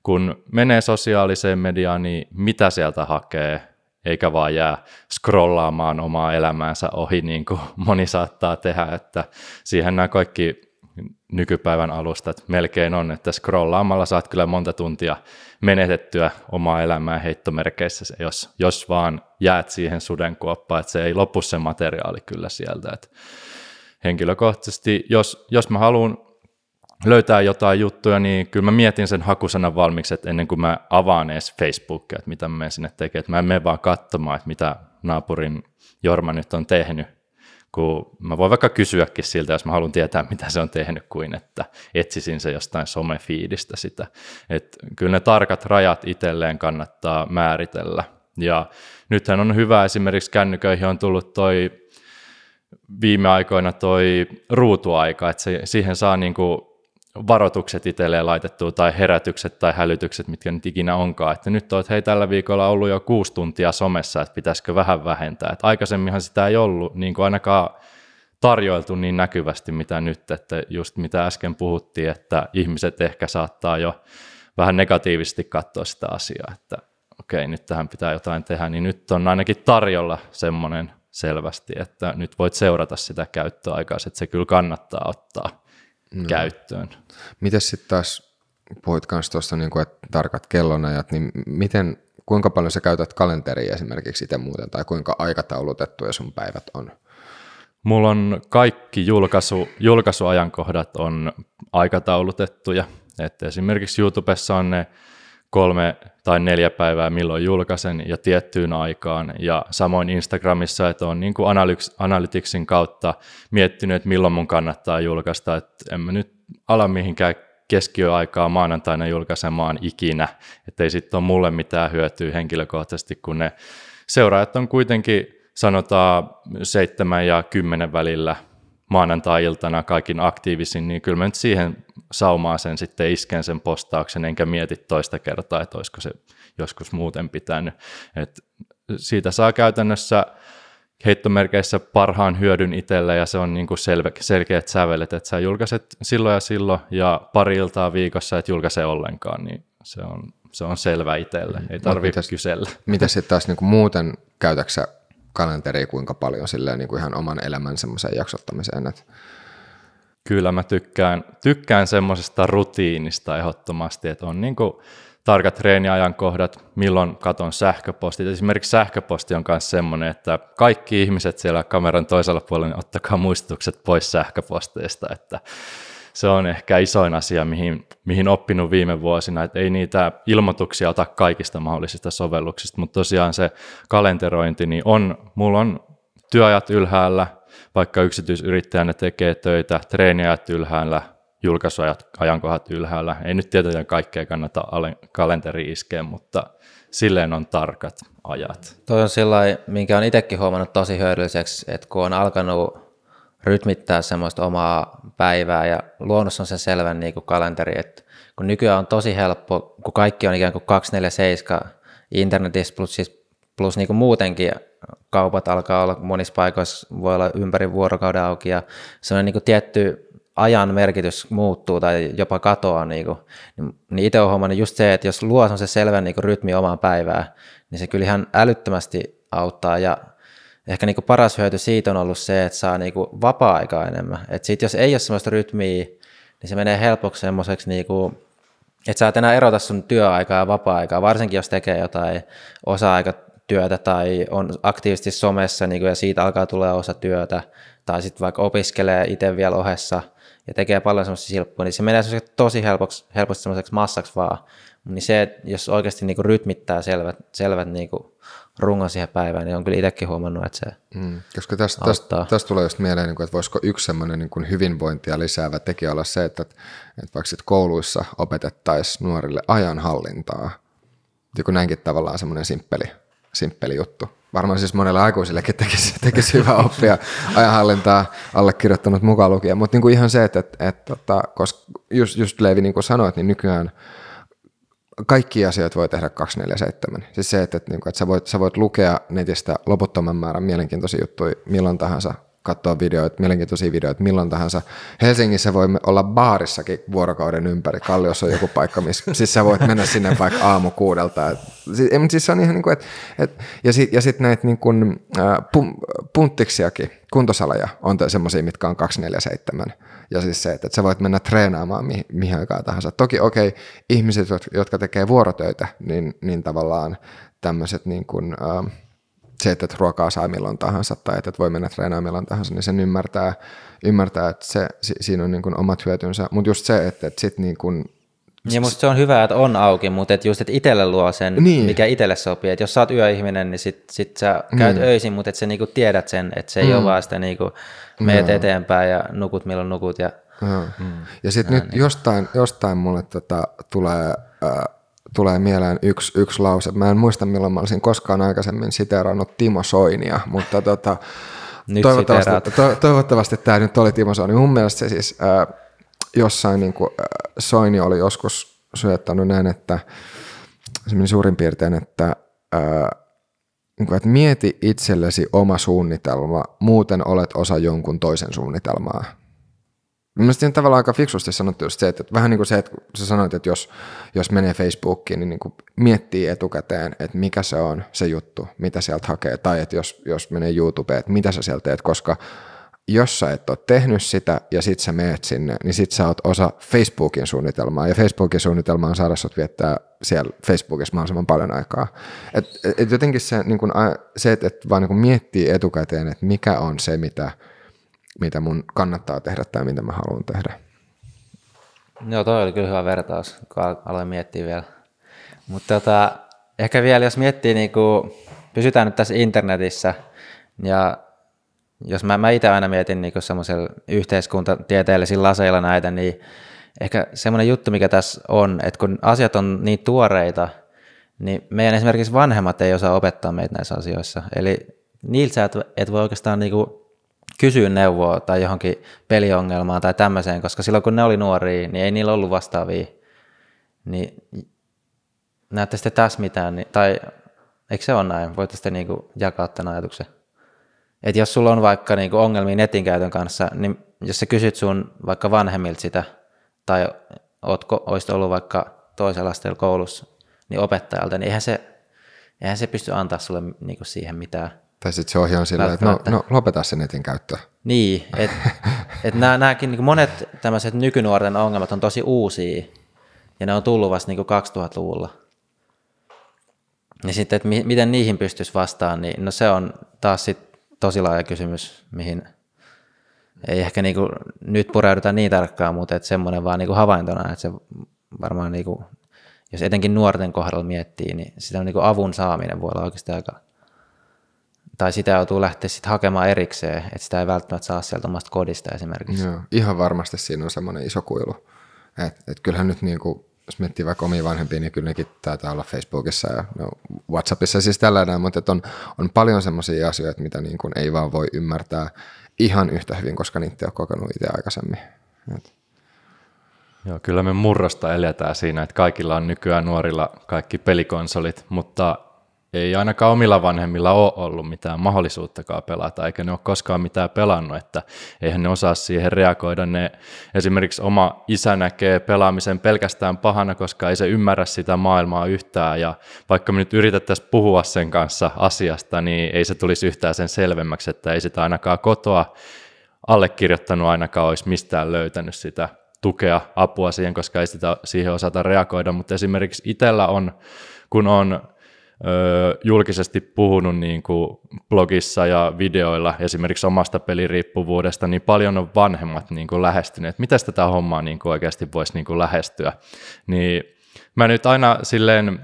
kun menee sosiaaliseen mediaan, niin mitä sieltä hakee, eikä vaan jää scrollaamaan omaa elämäänsä ohi, niin kuin moni saattaa tehdä, että siihen nämä kaikki nykypäivän alustat melkein on, että scrollaamalla saat kyllä monta tuntia menetettyä omaa elämää heittomerkeissä, jos, jos vaan jäät siihen sudenkuoppaan, että se ei lopu se materiaali kyllä sieltä. Että henkilökohtaisesti, jos, jos mä haluan löytää jotain juttuja, niin kyllä mä mietin sen hakusanan valmiiksi, että ennen kuin mä avaan edes Facebookia, että mitä mä sinne tekemään, että mä en mene vaan katsomaan, että mitä naapurin Jorma nyt on tehnyt, kun mä voin vaikka kysyäkin siltä, jos mä haluan tietää, mitä se on tehnyt, kuin että etsisin se jostain somefiidistä sitä. Et kyllä ne tarkat rajat itselleen kannattaa määritellä. Ja nythän on hyvä esimerkiksi kännyköihin on tullut toi viime aikoina toi ruutuaika, että siihen saa niinku varoitukset itselleen laitettua tai herätykset tai hälytykset, mitkä nyt ikinä onkaan. Että nyt olet hei tällä viikolla ollut jo kuusi tuntia somessa, että pitäisikö vähän vähentää. Että aikaisemminhan sitä ei ollut niin kuin ainakaan tarjoiltu niin näkyvästi mitä nyt, että just mitä äsken puhuttiin, että ihmiset ehkä saattaa jo vähän negatiivisesti katsoa sitä asiaa, että okei, nyt tähän pitää jotain tehdä, niin nyt on ainakin tarjolla semmoinen selvästi, että nyt voit seurata sitä käyttöaikaa, että se kyllä kannattaa ottaa no. käyttöön. Miten sitten taas, puhuit myös tuosta, niin kuin, että tarkat kellonajat, niin miten, kuinka paljon sä käytät kalenteria esimerkiksi itse muuten, tai kuinka aikataulutettuja sun päivät on? Mulla on kaikki julkaisu, julkaisuajankohdat on aikataulutettuja. että esimerkiksi YouTubessa on ne kolme tai neljä päivää, milloin julkaisen ja tiettyyn aikaan. Ja samoin Instagramissa, että on niin kuin Analyticsin kautta miettinyt, että milloin mun kannattaa julkaista. Että en mä nyt ala mihinkään keskiöaikaa maanantaina julkaisemaan ikinä, että ei sitten ole mulle mitään hyötyä henkilökohtaisesti, kun ne seuraajat on kuitenkin sanotaan seitsemän ja kymmenen välillä maanantai-iltana kaikin aktiivisin, niin kyllä mä nyt siihen saumaa sen sitten isken sen postauksen, enkä mieti toista kertaa, että olisiko se joskus muuten pitänyt. Et siitä saa käytännössä heittomerkeissä parhaan hyödyn itselle ja se on niin kuin selve, selkeät sävelet, että sä julkaiset silloin ja silloin ja pari iltaa viikossa et julkaise ollenkaan, niin se on, se on selvä itselle, ei tarvitse kysellä. Mitä sitten taas niin kuin muuten käytäksä kalenteria kuinka paljon silleen niin kuin ihan oman elämän semmoiseen jaksottamiseen? Että... Kyllä mä tykkään, tykkään semmoisesta rutiinista ehdottomasti, että on niin kuin tarkat treeniajankohdat, milloin katon sähköpostit. Esimerkiksi sähköposti on myös semmoinen, että kaikki ihmiset siellä kameran toisella puolella, niin ottakaa muistutukset pois sähköposteista, että se on ehkä isoin asia, mihin, mihin oppinut viime vuosina, että ei niitä ilmoituksia ota kaikista mahdollisista sovelluksista, mutta tosiaan se kalenterointi, niin on, mulla on työajat ylhäällä, vaikka yksityisyrittäjänä tekee töitä, treeniajat ylhäällä, julkaisuajat, ajankohdat ylhäällä. Ei nyt tietenkään kaikkea kannata kalenteri iskeä, mutta silleen on tarkat ajat. Toi on sellainen, minkä on itsekin huomannut tosi hyödylliseksi, että kun on alkanut rytmittää semmoista omaa päivää ja luonnossa on se selvän niin kuin kalenteri, että kun nykyään on tosi helppo, kun kaikki on ikään kuin 247 internetissä plus, siis, plus niin kuin muutenkin kaupat alkaa olla monissa paikoissa, voi olla ympäri vuorokauden auki ja se on niin kuin tietty ajan merkitys muuttuu tai jopa katoaa, niin, kuin, niin, niin itse olen huomannut just se, että jos luo se selvän niin rytmi omaan päivään, niin se kyllä ihan älyttömästi auttaa ja ehkä niin kuin paras hyöty siitä on ollut se, että saa niin kuin vapaa-aikaa enemmän. Että sit jos ei ole sellaista rytmiä, niin se menee helpoksi semmoiseksi, niin kuin, että sä et enää erota sun työaikaa ja vapaa-aikaa, varsinkin jos tekee jotain osa-aikatyötä tai on aktiivisesti somessa niin kuin, ja siitä alkaa tulla osa työtä, tai sitten vaikka opiskelee itse vielä ohessa ja tekee paljon semmoista silppua, niin se menee tosi helpoksi, helposti semmoiseksi massaksi vaan. Niin se, jos oikeasti niin kuin rytmittää selvät, selvät niin kuin rungon siihen päivään, niin on kyllä itsekin huomannut, että se mm, Koska tästä, tästä, tästä tulee just mieleen, niin että voisiko yksi semmoinen niin kuin hyvinvointia lisäävä tekijä olla se, että, että vaikka sit kouluissa opetettaisiin nuorille ajanhallintaa, joku näinkin tavallaan semmoinen simppeli, simppeli juttu. Varmaan siis monelle aikuisillekin tekisi, tekisi hyvä oppia ajanhallintaa allekirjoittanut mukaan lukien, mutta niin kuin ihan se, että, että, että, että koska just, just Leevi niin kuin sanoit, niin nykyään – kaikki asiat voi tehdä 247. Siis se, että, että, niinku, että sä, voit, sä voit lukea netistä loputtoman määrän mielenkiintoisia juttuja milloin tahansa, katsoa videoita, mielenkiintoisia videoita milloin tahansa. Helsingissä voi olla baarissakin vuorokauden ympäri. Kalliossa on joku paikka, missä (laughs) siis sä voit mennä sinne vaikka aamu kuudelta. Siis, siis on ihan niin kuin, että, et, ja sitten sit näitä niin kuin, äh, punttiksiakin, kuntosaleja on semmoisia, mitkä on 247 ja siis se, että, sä voit mennä treenaamaan mihin, mihin aikaan tahansa. Toki okei, okay, ihmiset, jotka tekee vuorotöitä, niin, niin tavallaan tämmöiset niin kuin, äh, se, että ruokaa saa milloin tahansa tai että voi mennä treenaamaan milloin tahansa, niin sen ymmärtää, ymmärtää että se, si, siinä on niin kuin omat hyötynsä. Mutta just se, että, että sitten niin kuin ja musta se on hyvä, että on auki, mutta et just, että itselle luo sen, niin. mikä itselle sopii. Että jos sä oot yöihminen, niin sit, sit sä käyt niin. öisin, mutta et sä niinku tiedät sen, että se ei mm. ole vaan sitä niinku, meet no. eteenpäin ja nukut milloin nukut. Ja, no. mm. ja sitten nyt niin. jostain, jostain mulle tota, tulee, äh, tulee mieleen yksi, yksi lause. Mä en muista, milloin mä olisin koskaan aikaisemmin siteerannut Timo Soinia, mutta tota, nyt toivottavasti, to, toivottavasti tämä nyt oli Timo Soini. Mun mielestä se siis... Äh, jossain niin kuin, Soini oli joskus syöttänyt näin, että suurin piirtein, että, niin kuin, että mieti itsellesi oma suunnitelma, muuten olet osa jonkun toisen suunnitelmaa. Mielestäni tavallaan aika fiksusti sanottu just se, että vähän niin kuin se, että sä sanoit, että jos, jos menee Facebookiin, niin, niin kuin miettii etukäteen, että mikä se on se juttu, mitä sieltä hakee, tai että jos, jos menee YouTubeen, että mitä sä sieltä teet, koska jos sä et ole tehnyt sitä ja sit sä meet sinne, niin sit sä oot osa Facebookin suunnitelmaa ja Facebookin suunnitelma on saada sut viettää siellä Facebookissa mahdollisimman paljon aikaa. Et, et jotenkin se, niin kun, se että et vaan niin miettii etukäteen, että mikä on se, mitä, mitä mun kannattaa tehdä tai mitä mä haluan tehdä. Joo, toi oli kyllä hyvä vertaus, kun aloin miettiä vielä. Mutta tota, ehkä vielä, jos miettii, niin kuin, pysytään nyt tässä internetissä, ja jos mä, mä itse aina mietin niin semmoisella yhteiskuntatieteellisillä laseilla näitä, niin ehkä semmoinen juttu, mikä tässä on, että kun asiat on niin tuoreita, niin meidän esimerkiksi vanhemmat ei osaa opettaa meitä näissä asioissa. Eli niiltä sä et, et voi oikeastaan niinku kysyä neuvoa tai johonkin peliongelmaan tai tämmöiseen, koska silloin kun ne oli nuoria, niin ei niillä ollut vastaavia. Niin näette sitten tässä mitään, niin, tai eikö se ole näin? Voitte sitten niinku jakaa tämän ajatuksen? Että jos sulla on vaikka niinku ongelmia netin käytön kanssa, niin jos sä kysyt sun vaikka vanhemmilta sitä, tai ootko, olisit ollut vaikka toisella asteella koulussa, niin opettajalta, niin eihän se, eihän se pysty antaa sulle niinku siihen mitään. Tai sitten se ohjaa sillä, että no, no lopeta se netin käyttö. Niin, että et (laughs) nämä, nämäkin niin monet tämmöiset nykynuorten ongelmat on tosi uusia, ja ne on tullut vasta niin 2000-luvulla. Ja sitten, että mi- miten niihin pystyisi vastaan, niin no se on taas sitten tosi laaja kysymys, mihin ei ehkä niin kuin nyt pureuduta niin tarkkaan, mutta että semmoinen vaan niin kuin havaintona, että se varmaan niin kuin, jos etenkin nuorten kohdalla miettii, niin sitä niin kuin avun saaminen voi olla oikeasti aika, tai sitä joutuu lähteä sitten hakemaan erikseen, että sitä ei välttämättä saa sieltä omasta kodista esimerkiksi. Joo, ihan varmasti siinä on semmoinen iso kuilu. että et kyllähän nyt niin kuin jos miettii vaikka omia vanhempia, niin kyllä nekin taitaa olla Facebookissa ja no, Whatsappissa siis tällainen, mutta on, on paljon semmoisia asioita, mitä niin kuin ei vaan voi ymmärtää ihan yhtä hyvin, koska niitä ei ole kokenut itse aikaisemmin. Et. Joo, kyllä me murrosta eletään siinä, että kaikilla on nykyään nuorilla kaikki pelikonsolit, mutta ei ainakaan omilla vanhemmilla ole ollut mitään mahdollisuuttakaan pelata, eikä ne ole koskaan mitään pelannut, että eihän ne osaa siihen reagoida. Ne, esimerkiksi oma isä näkee pelaamisen pelkästään pahana, koska ei se ymmärrä sitä maailmaa yhtään, ja vaikka me nyt yritettäisiin puhua sen kanssa asiasta, niin ei se tulisi yhtään sen selvemmäksi, että ei sitä ainakaan kotoa allekirjoittanut ainakaan olisi mistään löytänyt sitä tukea, apua siihen, koska ei sitä siihen osata reagoida, mutta esimerkiksi itsellä on, kun on julkisesti puhunut niin kuin blogissa ja videoilla esimerkiksi omasta peliriippuvuudesta, niin paljon on vanhemmat niin kuin lähestyneet, miten tätä hommaa niin kuin oikeasti voisi niin kuin lähestyä. Niin mä nyt aina silleen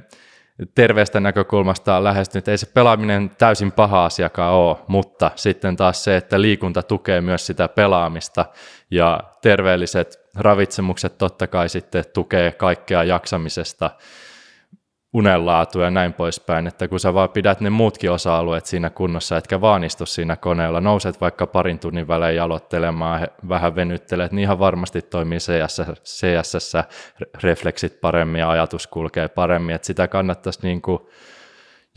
terveestä näkökulmasta lähestynyt, ei se pelaaminen täysin paha asiakaan ole, mutta sitten taas se, että liikunta tukee myös sitä pelaamista ja terveelliset ravitsemukset totta kai sitten tukee kaikkea jaksamisesta unenlaatu ja näin poispäin, että kun sä vaan pidät ne muutkin osa-alueet siinä kunnossa, etkä vaan istu siinä koneella, nouset vaikka parin tunnin välein jalottelemaan, vähän venyttelet, niin ihan varmasti toimii CS, CSS, refleksit paremmin ja ajatus kulkee paremmin, että sitä kannattaisi niin kuin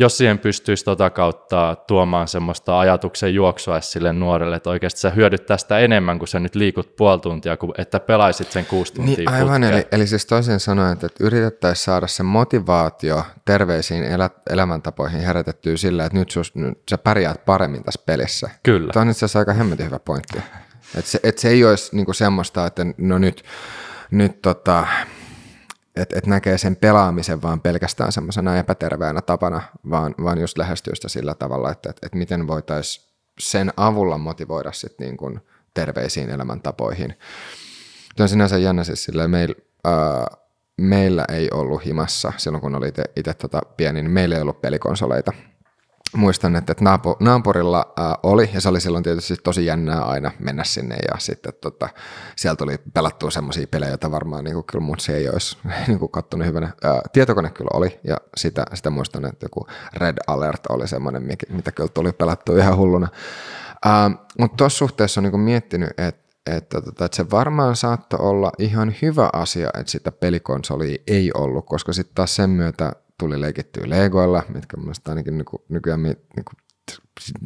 jos siihen pystyisi tota kautta tuomaan semmoista ajatuksen juoksua sille nuorelle, että oikeasti sä hyödyt tästä enemmän, kuin sä nyt liikut puoli tuntia, kuin että pelaisit sen kuusi tuntia niin, Aivan, eli, eli siis toisin sanoen, että, että yritettäisiin saada se motivaatio terveisiin elä, elämäntapoihin herätettyä sillä, että nyt, sus, nyt sä pärjäät paremmin tässä pelissä. Kyllä. Tämä on itse asiassa aika hemmetin hyvä pointti. Että se, että se ei olisi niinku semmoista, että no nyt, nyt tota, että et näkee sen pelaamisen vaan pelkästään semmoisena epäterveenä tapana, vaan, vaan just lähestyy sitä sillä tavalla, että et, et miten voitaisiin sen avulla motivoida sit niin kuin terveisiin elämäntapoihin. Tuo on sinänsä jännä siis silleen, meil, ää, meillä ei ollut himassa silloin, kun oli itse tota pieni, niin meillä ei ollut pelikonsoleita – muistan, että, naapurilla äh, oli, ja se oli silloin tietysti tosi jännää aina mennä sinne, ja sitten tota, siellä tuli pelattua semmoisia pelejä, joita varmaan niin kuin, kyllä mun se ei olisi (laughs) niin kuin, kattonut hyvänä. Äh, tietokone kyllä oli, ja sitä, sitä muistan, että joku Red Alert oli semmoinen, mitä kyllä tuli pelattua ihan hulluna. Äh, mutta tuossa suhteessa on niin kuin, miettinyt, että että, tota, että se varmaan saattoi olla ihan hyvä asia, että sitä pelikonsolia ei ollut, koska sitten taas sen myötä tuli leikittyä Legoilla, mitkä mielestäni ainakin nyky, nykyään niinku,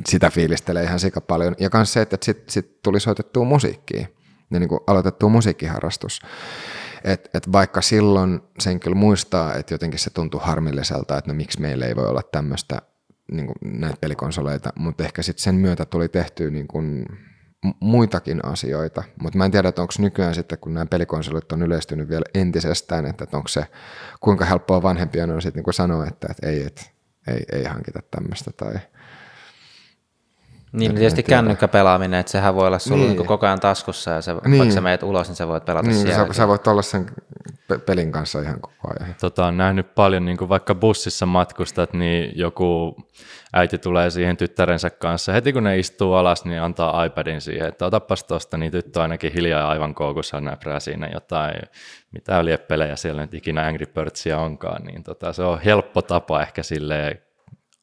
sitä fiilistelee ihan sika paljon. Ja myös se, että sitten sit tuli soitettua musiikkia ja niin aloitettua musiikkiharrastus. Et, et vaikka silloin sen kyllä muistaa, että jotenkin se tuntui harmilliselta, että no miksi meillä ei voi olla tämmöistä niin näitä pelikonsoleita, mutta ehkä sitten sen myötä tuli tehtyä niin kuin muitakin asioita, mutta mä en tiedä, että onko nykyään sitten, kun nämä pelikonsolit on yleistynyt vielä entisestään, että onko se, kuinka helppoa vanhempia on sitten niin sanoa, että, että ei, että ei, ei hankita tämmöistä tai niin, tietysti kännykkäpelaaminen, että sehän voi olla sulla niin. niin koko ajan taskussa ja se, niin. vaikka sä meet ulos, niin sä voit pelata niin, siellä. Sä, sä voit olla sen pelin kanssa ihan koko ajan. Tota, on nähnyt paljon, niin kuin vaikka bussissa matkustat, niin joku äiti tulee siihen tyttärensä kanssa. Heti kun ne istuu alas, niin antaa iPadin siihen, että otapas tuosta, niin tyttö ainakin hiljaa aivan koukussa näprää siinä jotain, mitä lieppelejä siellä nyt ikinä Angry Birdsia onkaan. Niin tota, se on helppo tapa ehkä sille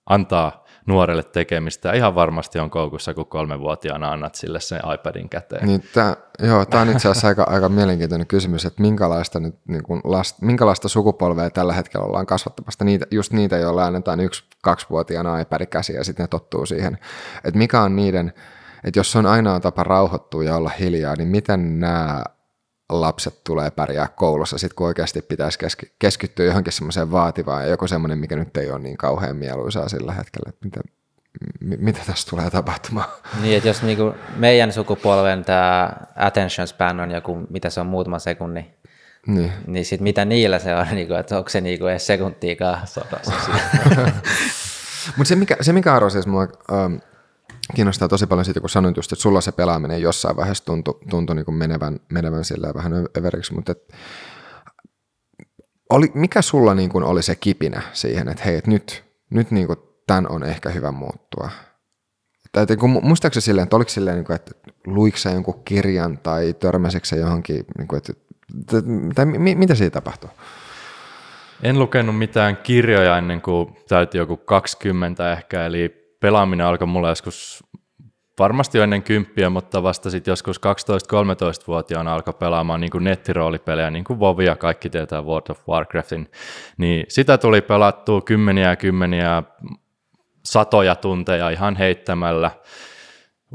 antaa nuorelle tekemistä. Ja ihan varmasti on koukussa, kun kolmevuotiaana annat sille sen iPadin käteen. Niin, tämä, joo, tämä on itse asiassa aika, aika mielenkiintoinen kysymys, että minkälaista, nyt, niin kuin last, minkälaista sukupolvea tällä hetkellä ollaan kasvattamasta. Niitä, just niitä, joilla annetaan yksi, kaksivuotiaana iPad käsi ja sitten ne tottuu siihen. Että mikä on niiden, että jos on ainoa tapa rauhoittua ja olla hiljaa, niin miten nämä lapset tulee pärjää koulussa, sit kun oikeasti pitäisi keski- keskittyä johonkin semmoiseen vaativaan ja joku semmoinen, mikä nyt ei ole niin kauhean mieluisaa sillä hetkellä, että mitä, m- mitä tässä tulee tapahtumaan. Niin, että jos niinku meidän sukupolven tämä attention span on joku, mitä se on muutama sekunni, niin, niin sitten mitä niillä se on, (laughs) niinku, että onko se niinku edes sekuntiikaan sodassa. (laughs) Mutta se mikä, se mikä arvoisi, mua, ähm, kiinnostaa tosi paljon siitä, kun sanoit just, että sulla se pelaaminen jossain vaiheessa tuntui, tuntui niin kuin menevän, menevän sillä vähän överiksi, mutta et, oli, mikä sulla niin kuin oli se kipinä siihen, että hei, et nyt, nyt niin kuin tämän on ehkä hyvä muuttua? Tai kun muistaakseni silleen, että oliko silleen, niin kuin, että luiko jonkun kirjan tai törmäsitkö johonkin, niin kuin, että, tai mi, mitä siitä tapahtui? En lukenut mitään kirjoja ennen kuin täytti joku 20 ehkä, eli pelaaminen alkoi mulla joskus varmasti jo ennen kymppiä, mutta vasta sitten joskus 12-13-vuotiaana alkoi pelaamaan niin kuin nettiroolipelejä, niin kuin ja kaikki tietää World of Warcraftin, niin sitä tuli pelattua kymmeniä ja kymmeniä satoja tunteja ihan heittämällä,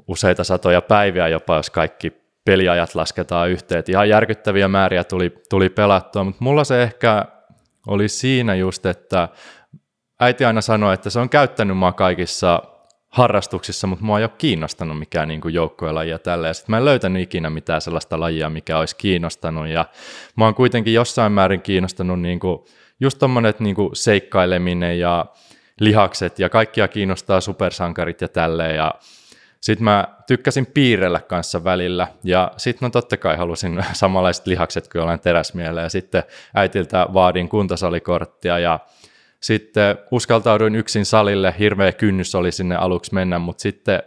useita satoja päiviä jopa, jos kaikki peliajat lasketaan yhteen. Et ihan järkyttäviä määriä tuli, tuli pelattua, mutta mulla se ehkä oli siinä just, että äiti aina sanoi, että se on käyttänyt mua kaikissa harrastuksissa, mutta mua ei ole kiinnostanut mikään niin joukkuelaji ja tälleen. Sitten mä en löytänyt ikinä mitään sellaista lajia, mikä olisi kiinnostanut. Ja mä oon kuitenkin jossain määrin kiinnostanut niin kuin, just tommonen niin seikkaileminen ja lihakset ja kaikkia kiinnostaa supersankarit ja tälleen. Ja sitten mä tykkäsin piirrellä kanssa välillä ja sitten no totta kai halusin (laughs) samanlaiset lihakset kuin olen teräsmielellä ja sitten äitiltä vaadin kuntosalikorttia ja sitten uskaltauduin yksin salille, hirveä kynnys oli sinne aluksi mennä, mutta sitten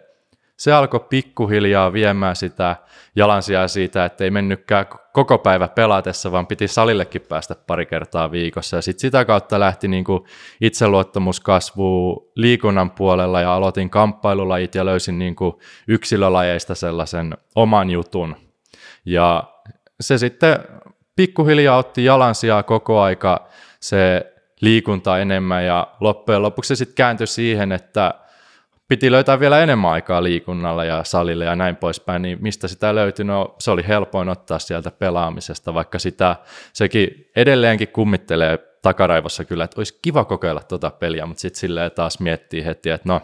se alkoi pikkuhiljaa viemään sitä jalansijaa siitä, että ei mennytkään koko päivä pelatessa, vaan piti salillekin päästä pari kertaa viikossa. Ja sitten sitä kautta lähti niin kuin itseluottamus kasvuu liikunnan puolella ja aloitin kamppailulajit ja löysin niin kuin yksilölajeista sellaisen oman jutun. Ja se sitten pikkuhiljaa otti jalansijaa koko aika se liikunta enemmän ja loppujen lopuksi se sitten kääntyi siihen, että piti löytää vielä enemmän aikaa liikunnalla ja salille ja näin poispäin, niin mistä sitä löytyi? No se oli helpoin ottaa sieltä pelaamisesta, vaikka sitä sekin edelleenkin kummittelee takaraivossa kyllä, että olisi kiva kokeilla tuota peliä, mutta sitten silleen taas miettii heti, että no,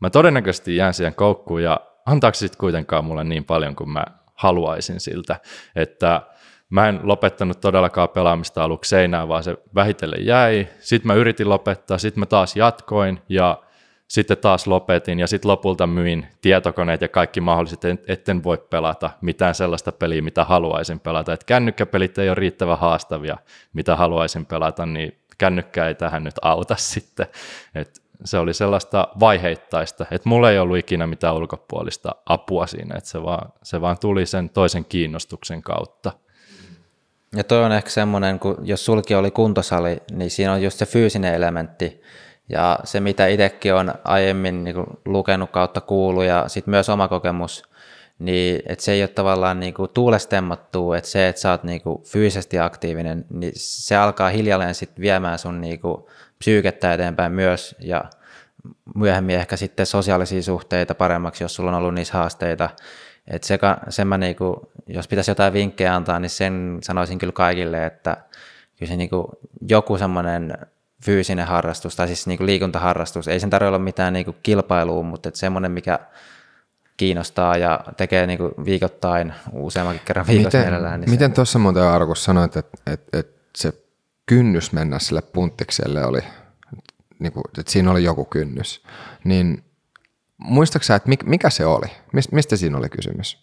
mä todennäköisesti jään siihen koukkuun ja antaako sitten kuitenkaan mulle niin paljon kuin mä haluaisin siltä, että Mä en lopettanut todellakaan pelaamista aluksi seinään, vaan se vähitellen jäi. Sitten mä yritin lopettaa, sitten mä taas jatkoin ja sitten taas lopetin ja sitten lopulta myin tietokoneet ja kaikki mahdolliset, etten voi pelata mitään sellaista peliä, mitä haluaisin pelata. Et kännykkäpelit ei ole riittävän haastavia, mitä haluaisin pelata, niin kännykkä ei tähän nyt auta (laughs) sitten. Et se oli sellaista vaiheittaista, että mulla ei ollut ikinä mitään ulkopuolista apua siinä, että se vaan, se vaan tuli sen toisen kiinnostuksen kautta. Ja toi on ehkä semmoinen, kun jos sulki oli kuntosali, niin siinä on just se fyysinen elementti. Ja se, mitä itsekin on aiemmin niin kuin lukenut kautta kuulu ja sitten myös oma kokemus, niin että se ei ole tavallaan niin kuin tuulestemmattu, että se, että sä oot niin kuin fyysisesti aktiivinen, niin se alkaa hiljalleen sitten viemään sun niin kuin psyykettä eteenpäin myös ja myöhemmin ehkä sitten sosiaalisia suhteita paremmaksi, jos sulla on ollut niissä haasteita. Et se, sen mä niinku, jos pitäisi jotain vinkkejä antaa, niin sen sanoisin kyllä kaikille, että kyllä se niinku, joku semmoinen fyysinen harrastus, tai siis niinku liikuntaharrastus, ei sen tarvitse olla mitään niinku kilpailua, mutta semmoinen, mikä kiinnostaa ja tekee niinku viikoittain useammankin kerran viikossa miten, mielellään. Niin miten tuossa muuten Arkus sanoit, että, että, että se kynnys mennä sille punttikselle oli, että siinä oli joku kynnys, niin Muistaaksä, että mikä se oli? Mistä siinä oli kysymys?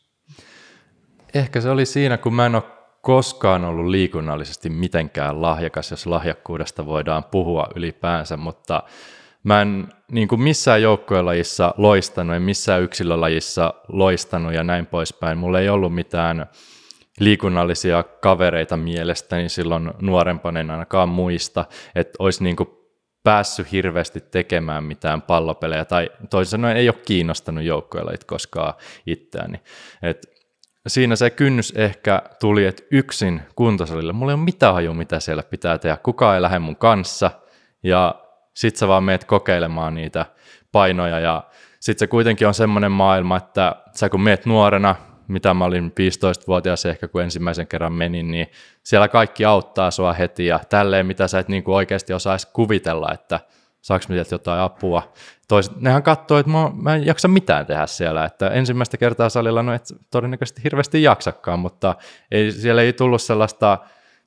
Ehkä se oli siinä, kun mä en ole koskaan ollut liikunnallisesti mitenkään lahjakas, jos lahjakkuudesta voidaan puhua ylipäänsä, mutta mä en niin kuin missään joukkuelajissa loistanut, en missään yksilölajissa loistanut ja näin poispäin. Mulla ei ollut mitään liikunnallisia kavereita mielestäni silloin nuorempana, en ainakaan muista, että olisi niin kuin päässyt hirveästi tekemään mitään pallopelejä, tai toisin sanoen ei ole kiinnostanut joukkoilla koskaan itseäni. Et siinä se kynnys ehkä tuli, että yksin kuntosalille, mulla ei ole mitään haju, mitä siellä pitää tehdä, kukaan ei lähde mun kanssa, ja sit sä vaan meet kokeilemaan niitä painoja, ja sit se kuitenkin on semmoinen maailma, että sä kun meet nuorena, mitä mä olin 15-vuotias ehkä, kun ensimmäisen kerran menin, niin siellä kaikki auttaa sua heti ja tälleen, mitä sä et niin kuin oikeasti osaisi kuvitella, että saaks mä jotain apua. Tois, nehän katsoo, että mä, mä en jaksa mitään tehdä siellä, että ensimmäistä kertaa salilla, no et todennäköisesti hirveästi jaksakaan, mutta ei, siellä ei tullut sellaista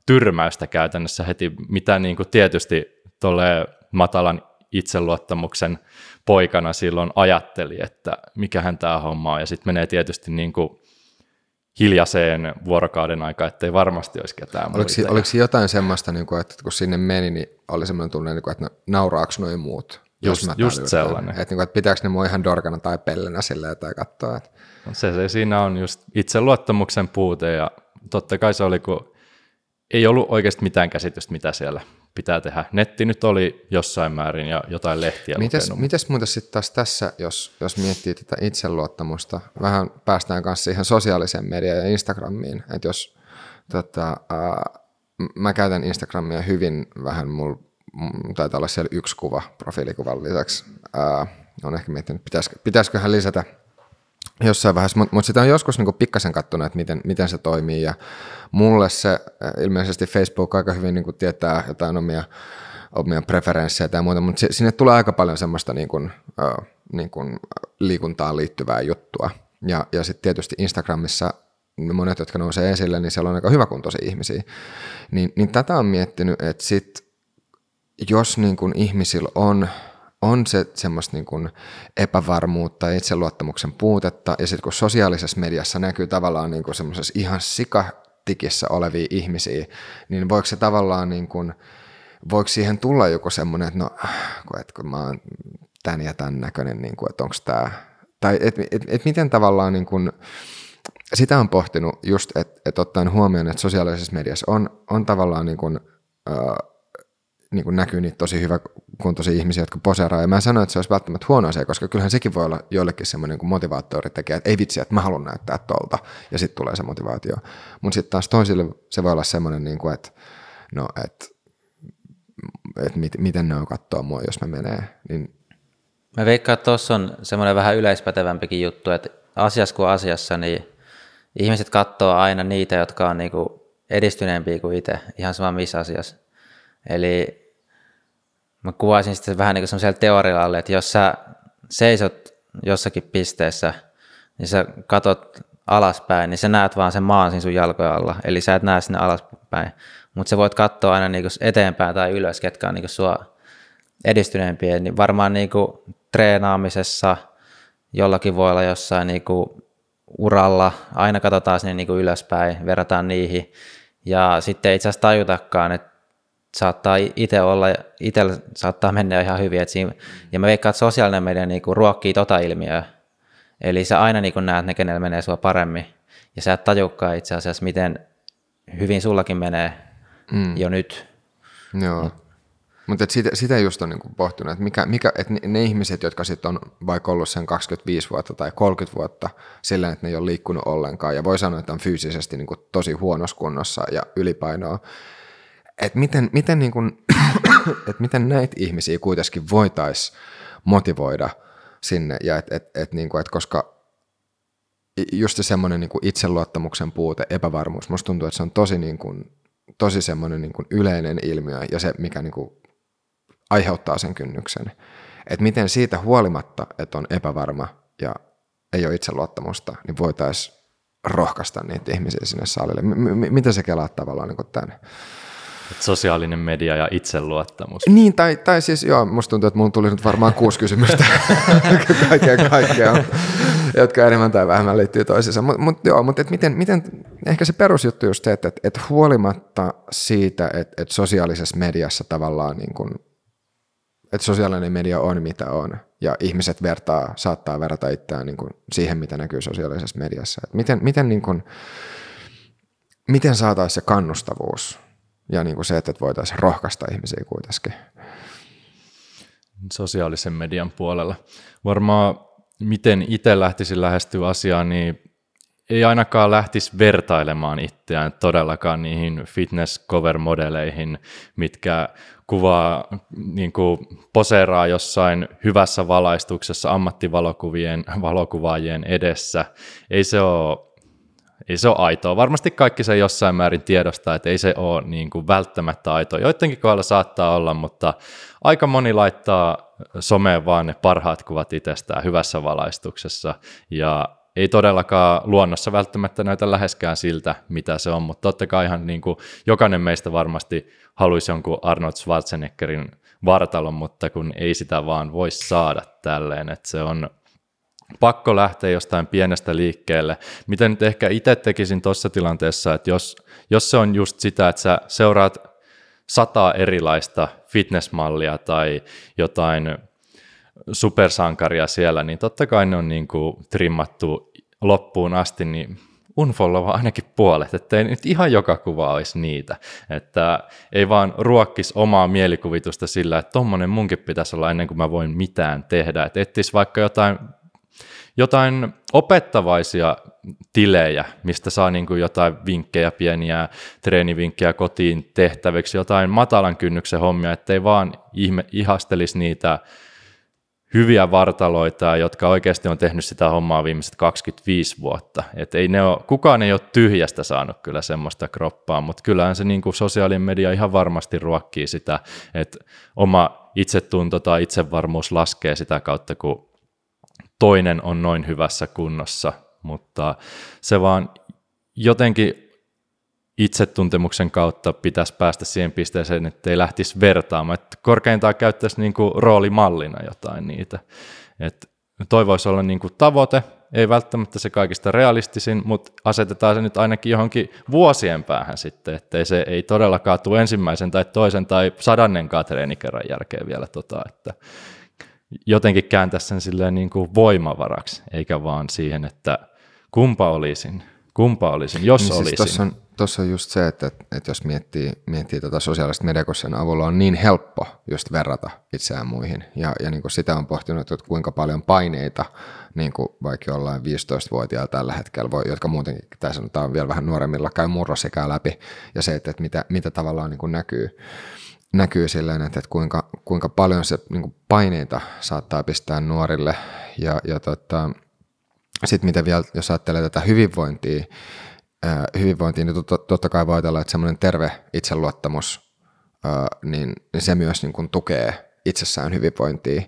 tyrmäystä käytännössä heti, mitä niin kuin tietysti tuolle matalan itseluottamuksen poikana silloin ajatteli, että mikähän tämä homma on, ja sitten menee tietysti niin kuin hiljaiseen vuorokauden aikaa, ettei varmasti olisi ketään oliko, muita. Oliko jotain semmoista, niin kuin, että kun sinne meni, niin oli semmoinen tunne, niin kuin, että nauraako noin muut? Just, just sellainen. Että, niin kuin, että pitääkö ne mua ihan dorkana tai pellenä silleen tai katsoa. Että... No se, se siinä on just itseluottamuksen puute ja totta kai se oli, kun ei ollut oikeasti mitään käsitystä, mitä siellä pitää tehdä. Netti nyt oli jossain määrin ja jotain lehtiä Mites, lukenut. mites muuten sitten taas tässä, jos, jos miettii tätä itseluottamusta, vähän päästään kanssa siihen sosiaaliseen mediaan ja Instagramiin, että jos tota, ää, mä käytän Instagramia hyvin vähän, mulla taitaa olla siellä yksi kuva profiilikuvan lisäksi. Ää, on ehkä miettinyt, pitäisikö, pitäisiköhän lisätä jossain vaiheessa, mutta mut sitä on joskus niinku pikkasen katsonut, että miten, miten se toimii ja mulle se ilmeisesti Facebook aika hyvin niinku tietää jotain omia, omia preferenssejä tai muuta, mutta sinne tulee aika paljon semmoista niinku, äh, niinku liikuntaan liittyvää juttua ja, ja sitten tietysti Instagramissa ne monet, jotka nousee esille, niin siellä on aika hyväkuntoisia ihmisiä. Niin, niin tätä on miettinyt, että sit, jos niin kun ihmisillä on on se semmoista niin kuin epävarmuutta ja itseluottamuksen puutetta, ja sitten kun sosiaalisessa mediassa näkyy tavallaan niin kuin semmoisessa ihan sikatikissä olevia ihmisiä, niin voiko se tavallaan niin kuin, voiko siihen tulla joku semmoinen, että no, että kun mä oon tämän ja tämän näköinen, niin kuin, että onko tämä, tai että et, et miten tavallaan niin kuin, sitä on pohtinut just, että et ottaen huomioon, että sosiaalisessa mediassa on, on tavallaan niin kuin, äh, niin kuin näkyy niitä tosi hyvä kuntoisia ihmisiä, jotka poseeraa. Ja mä en sano, että se olisi välttämättä huono asia, koska kyllähän sekin voi olla joillekin semmoinen niin motivaattori tekijä, että ei vitsi, että mä haluan näyttää tolta, ja sitten tulee se motivaatio. Mutta sitten taas toisille se voi olla semmoinen, niin kuin, että no, että että mit, miten ne on katsoa mua, jos mä menee. Niin... Mä veikkaan, että tuossa on semmoinen vähän yleispätevämpikin juttu, että asiassa kuin asiassa, niin ihmiset katsoo aina niitä, jotka on niinku edistyneempiä kuin itse, ihan sama missä asiassa. Eli mä kuvaisin sitten vähän niin kuin teorialla, että jos sä seisot jossakin pisteessä, niin sä katot alaspäin, niin sä näet vaan sen maan siinä sun jalkojen alla, eli sä et näe sinne alaspäin. Mutta sä voit katsoa aina niinku eteenpäin tai ylös, ketkä on niinku sua edistyneempiä, niin varmaan niinku treenaamisessa jollakin voi olla jossain niinku uralla, aina katsotaan sinne niinku ylöspäin, verrataan niihin, ja sitten ei itse asiassa tajutakaan, että saattaa itse olla, itsellä saattaa mennä ihan hyvin. Et siinä, ja mä veikkaan, että sosiaalinen media niinku ruokkii tota ilmiöä. Eli sä aina niinku näet ne, kenellä menee sua paremmin. Ja sä et tajukaan itse asiassa, miten hyvin sullakin menee mm. jo nyt. Joo. Mutta sitä, sitä just on niinku pohtunut, että, mikä, mikä, että ne, ne ihmiset, jotka sitten on vaikka ollut sen 25 vuotta tai 30 vuotta sillä, että ne ei ole liikkunut ollenkaan ja voi sanoa, että on fyysisesti niinku tosi huonossa kunnossa ja ylipainoa, että miten, miten, niin kuin, (coughs) että miten näitä ihmisiä kuitenkin voitaisiin motivoida sinne, ja et, et, et, niin kuin, et koska just semmoinen niin itseluottamuksen puute, epävarmuus, musta tuntuu, että se on tosi, niin kuin, tosi semmoinen niin kuin yleinen ilmiö, ja se, mikä niin kuin aiheuttaa sen kynnyksen. Että miten siitä huolimatta, että on epävarma ja ei ole itseluottamusta, niin voitaisiin rohkaista niitä ihmisiä sinne salille. M- m- miten se kelaa tavallaan niin tänne? Et sosiaalinen media ja itseluottamus. Niin, tai, tai siis joo, musta tuntuu, että mulla tuli nyt varmaan kuusi kysymystä (laughs) kaikkea kaikkea, jotka enemmän tai vähemmän liittyy toisiinsa. Mutta mut, joo, mutta miten, miten, ehkä se perusjuttu just se, että et, et huolimatta siitä, että et sosiaalisessa mediassa tavallaan niin kun, että sosiaalinen media on mitä on, ja ihmiset vertaa, saattaa verrata itseään niin kun siihen, mitä näkyy sosiaalisessa mediassa. Et miten, miten, niin kun, miten saataisiin se kannustavuus ja niin kuin se, että voitaisiin rohkaista ihmisiä kuitenkin. Sosiaalisen median puolella. Varmaan miten itse lähtisin lähestyä asiaa, niin ei ainakaan lähtisi vertailemaan itseään todellakaan niihin fitness cover modeleihin, mitkä kuvaa, niin kuin poseeraa jossain hyvässä valaistuksessa ammattivalokuvien valokuvaajien edessä. Ei se ole ei se ole aitoa. Varmasti kaikki se jossain määrin tiedostaa, että ei se ole niin kuin välttämättä aitoa. Joidenkin kohdalla saattaa olla, mutta aika moni laittaa someen vaan ne parhaat kuvat itsestään hyvässä valaistuksessa ja ei todellakaan luonnossa välttämättä näytä läheskään siltä, mitä se on, mutta totta kai ihan niin kuin jokainen meistä varmasti haluaisi jonkun Arnold Schwarzeneggerin vartalon, mutta kun ei sitä vaan voi saada tälleen, että se on pakko lähteä jostain pienestä liikkeelle. Miten nyt ehkä itse tekisin tuossa tilanteessa, että jos, jos se on just sitä, että sä seuraat sata erilaista fitnessmallia tai jotain supersankaria siellä, niin totta kai ne on niin kuin trimmattu loppuun asti, niin unfollowa ainakin puolet, ettei nyt ihan joka kuva olisi niitä. Että ei vaan ruokkis omaa mielikuvitusta sillä, että tommonen munkin pitäisi olla ennen kuin mä voin mitään tehdä. Että ettis vaikka jotain jotain opettavaisia tilejä, mistä saa niin kuin jotain vinkkejä, pieniä treenivinkkejä kotiin tehtäviksi, jotain matalan kynnyksen hommia, ettei vaan ihme, ihastelisi niitä hyviä vartaloita, jotka oikeasti on tehnyt sitä hommaa viimeiset 25 vuotta. Et ei ne ole, kukaan ei ole tyhjästä saanut kyllä semmoista kroppaa, mutta kyllähän se niin kuin sosiaalinen media ihan varmasti ruokkii sitä, että oma itsetunto tai itsevarmuus laskee sitä kautta, kun toinen on noin hyvässä kunnossa, mutta se vaan jotenkin itsetuntemuksen kautta pitäisi päästä siihen pisteeseen, että ei lähtisi vertaamaan, että korkeintaan käyttäisi niin kuin roolimallina jotain niitä. Et toivoisi olla niin kuin tavoite, ei välttämättä se kaikista realistisin, mutta asetetaan se nyt ainakin johonkin vuosien päähän sitten, ettei se ei todellakaan tule ensimmäisen tai toisen tai sadannenkaan treenikerran jälkeen vielä tota, että jotenkin kääntää sen silleen niin kuin voimavaraksi, eikä vaan siihen, että kumpa olisin, kumpa olisin, jos niin olisin. Siis tuossa on, tuossa on just se, että, että jos miettii, miettii tota sosiaalista mediakossa, avulla on niin helppo just verrata itseään muihin. Ja, ja niin kuin sitä on pohtinut, että kuinka paljon paineita niin kuin vaikka jollain 15-vuotiailla tällä hetkellä, voi, jotka muutenkin, tai sanotaan vielä vähän nuoremmilla, käy murrosikää läpi. Ja se, että, että mitä, mitä tavallaan niin kuin näkyy näkyy silleen, että, että kuinka, kuinka paljon se niin kuin paineita saattaa pistää nuorille. Ja, ja tota, sitten miten vielä, jos ajattelee tätä hyvinvointia, hyvinvointia, niin tot, totta kai voi ajatella, että semmoinen terve itseluottamus, niin, niin se myös niin kuin tukee itsessään hyvinvointia.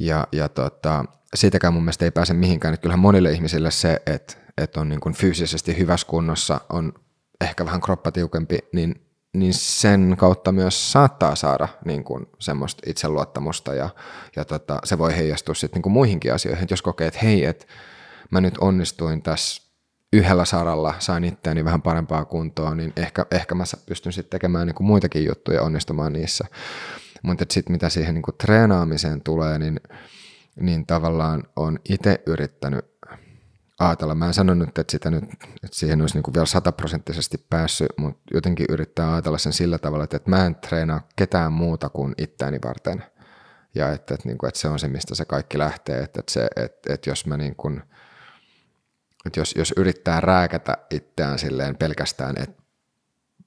Ja, ja tota, siitäkään mun mielestä ei pääse mihinkään. Että kyllähän monille ihmisille se, että, että on niin kuin fyysisesti hyvässä kunnossa, on ehkä vähän kroppa tiukempi, niin niin sen kautta myös saattaa saada niin kuin semmoista itseluottamusta ja, ja tota, se voi heijastua sitten niin kuin muihinkin asioihin. Et jos kokee, että hei, että mä nyt onnistuin tässä yhdellä saralla, sain itseäni vähän parempaa kuntoa, niin ehkä, ehkä mä pystyn sitten tekemään niin kuin muitakin juttuja onnistumaan niissä. Mutta sitten mitä siihen niin kuin treenaamiseen tulee, niin, niin tavallaan on itse yrittänyt ajatella. Mä en sano nyt, että, sitä nyt, että siihen olisi niin vielä sataprosenttisesti päässyt, mutta jotenkin yrittää ajatella sen sillä tavalla, että, että mä en treenaa ketään muuta kuin itseäni varten. Ja että, että, niin kuin, että se on se, mistä se kaikki lähtee. Että, että, se, että, että jos mä niin kuin, että jos, jos yrittää rääkätä itseään silleen pelkästään, että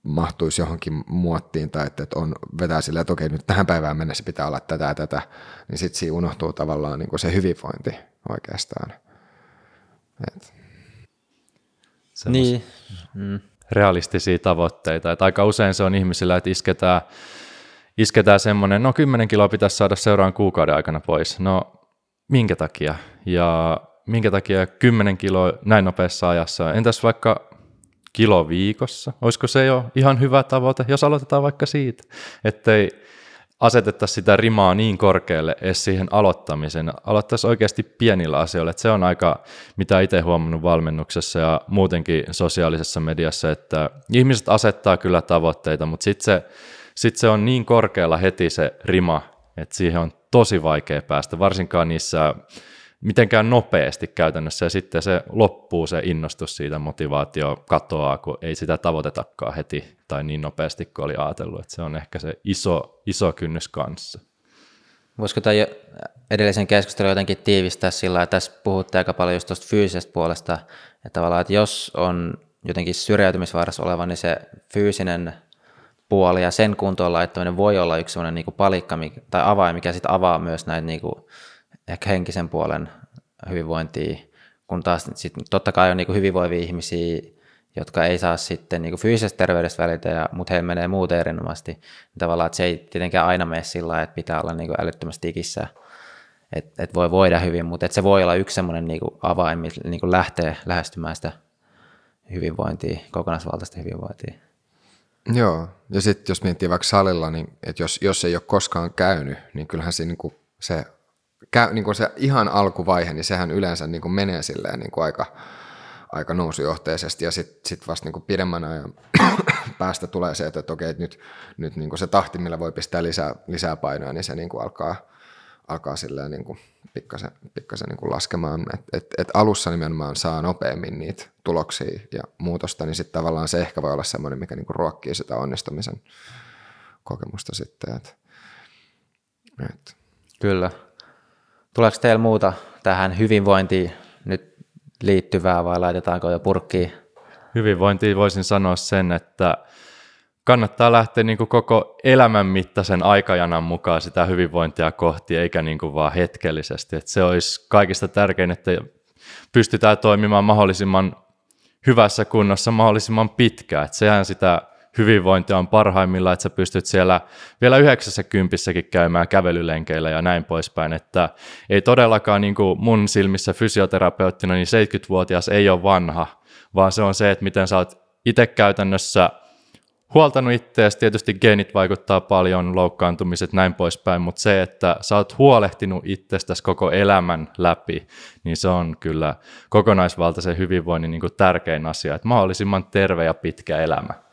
mahtuisi johonkin muottiin tai että, että on, vetää silleen, että okei, nyt tähän päivään mennessä pitää olla tätä ja tätä, niin sitten siinä unohtuu tavallaan niin kuin se hyvinvointi oikeastaan. Et. Niin. Mm. Realistisia tavoitteita. Et aika usein se on ihmisillä, että isketään, isketään semmoinen, no 10 kiloa pitäisi saada seuraavan kuukauden aikana pois. No minkä takia? Ja minkä takia 10 kiloa näin nopeassa ajassa? Entäs vaikka kilo viikossa? Olisiko se jo ihan hyvä tavoite, jos aloitetaan vaikka siitä, ettei asetettaisiin sitä rimaa niin korkealle edes siihen aloittamiseen. Aloittaisiin oikeasti pienillä asioilla. Että se on aika, mitä itse huomannut valmennuksessa ja muutenkin sosiaalisessa mediassa, että ihmiset asettaa kyllä tavoitteita, mutta sitten se, sit se on niin korkealla heti se rima, että siihen on tosi vaikea päästä, varsinkaan niissä mitenkään nopeasti käytännössä ja sitten se loppuu se innostus siitä, motivaatio katoaa, kun ei sitä tavoitetakaan heti tai niin nopeasti kuin oli ajatellut, että se on ehkä se iso, iso kynnys kanssa. Voisiko tämä edellisen keskustelun jotenkin tiivistää sillä, että tässä puhutte aika paljon just tuosta fyysisestä puolesta, että tavallaan, että jos on jotenkin syrjäytymisvaarassa oleva, niin se fyysinen puoli ja sen kuntoon laittaminen voi olla yksi sellainen niin palikka tai avain, mikä sitten avaa myös näitä niin kuin ehkä henkisen puolen hyvinvointia, kun taas sit, totta kai on niin hyvinvoivia ihmisiä, jotka ei saa sitten niin fyysisestä terveydestä välitä, ja, mutta heillä menee muuten erinomaisesti. Niin tavallaan, että se ei tietenkään aina mene sillä että pitää olla niin älyttömästi tikissä, että et voi voida hyvin, mutta että se voi olla yksi semmoinen niin avain, millä niin lähtee lähestymään sitä hyvinvointia, kokonaisvaltaista hyvinvointia. Joo, ja sitten jos miettii vaikka salilla, niin että jos, jos ei ole koskaan käynyt, niin kyllähän se, niin se käy, niin kuin se ihan alkuvaihe, niin sehän yleensä niin kuin menee silleen niin kuin aika, aika nousujohteisesti ja sitten sit vasta niin kuin pidemmän ajan (coughs) päästä tulee se, että, että okei, että nyt, nyt niin kuin se tahti, millä voi pistää lisää, lisää painoa, niin se niin kuin alkaa, alkaa niin kuin pikkasen, pikkasen niin kuin laskemaan. Et, et, et alussa nimenomaan saa nopeammin niitä tuloksia ja muutosta, niin sitten tavallaan se ehkä voi olla semmoinen, mikä niinku ruokkii sitä onnistumisen kokemusta sitten. Et, et. Kyllä. Tuleeko teillä muuta tähän hyvinvointiin nyt liittyvää vai laitetaanko jo purkkiin? Hyvinvointiin voisin sanoa sen, että kannattaa lähteä niin kuin koko elämän mittaisen aikajanan mukaan sitä hyvinvointia kohti, eikä niin kuin vaan hetkellisesti. Että se olisi kaikista tärkein, että pystytään toimimaan mahdollisimman hyvässä kunnossa mahdollisimman pitkään. Että sehän sitä hyvinvointia on parhaimmillaan, että sä pystyt siellä vielä yhdeksässä kympissäkin käymään kävelylenkeillä ja näin poispäin. Että ei todellakaan niin kuin mun silmissä fysioterapeuttina, niin 70-vuotias ei ole vanha, vaan se on se, että miten sä oot itse käytännössä – huoltanut itseäsi, tietysti geenit vaikuttaa paljon, loukkaantumiset, näin poispäin, mutta se, että sä oot huolehtinut itsestäsi koko elämän läpi, niin se on kyllä kokonaisvaltaisen hyvinvoinnin niin kuin tärkein asia, että mahdollisimman terve ja pitkä elämä.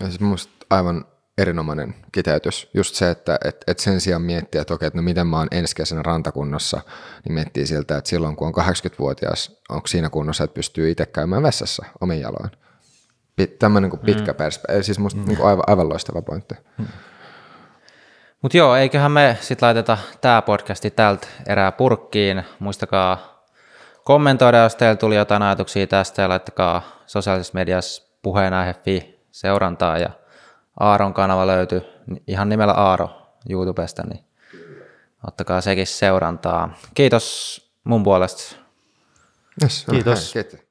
Ja siis mun aivan erinomainen kiteytys. Just se, että et, et sen sijaan miettiä, että okei, että no miten mä oon ensi kesänä rantakunnossa, niin miettii siltä, että silloin kun on 80-vuotias, onko siinä kunnossa, että pystyy itse käymään vessassa omin jaloin tämmöinen niin pitkä mm. perspektiivi. Siis musta mm. niin aivan, aivan loistava pointti. Mm. Mutta joo, eiköhän me sitten laiteta tämä podcasti tältä erää purkkiin. Muistakaa kommentoida, jos teillä tuli jotain ajatuksia tästä ja laittakaa sosiaalisessa mediassa puheenaihe.fi seurantaa ja Aaron kanava löytyy ihan nimellä Aaro YouTubesta, niin ottakaa sekin seurantaa. Kiitos mun puolesta. Yes, Kiitos. Hei, kiitos.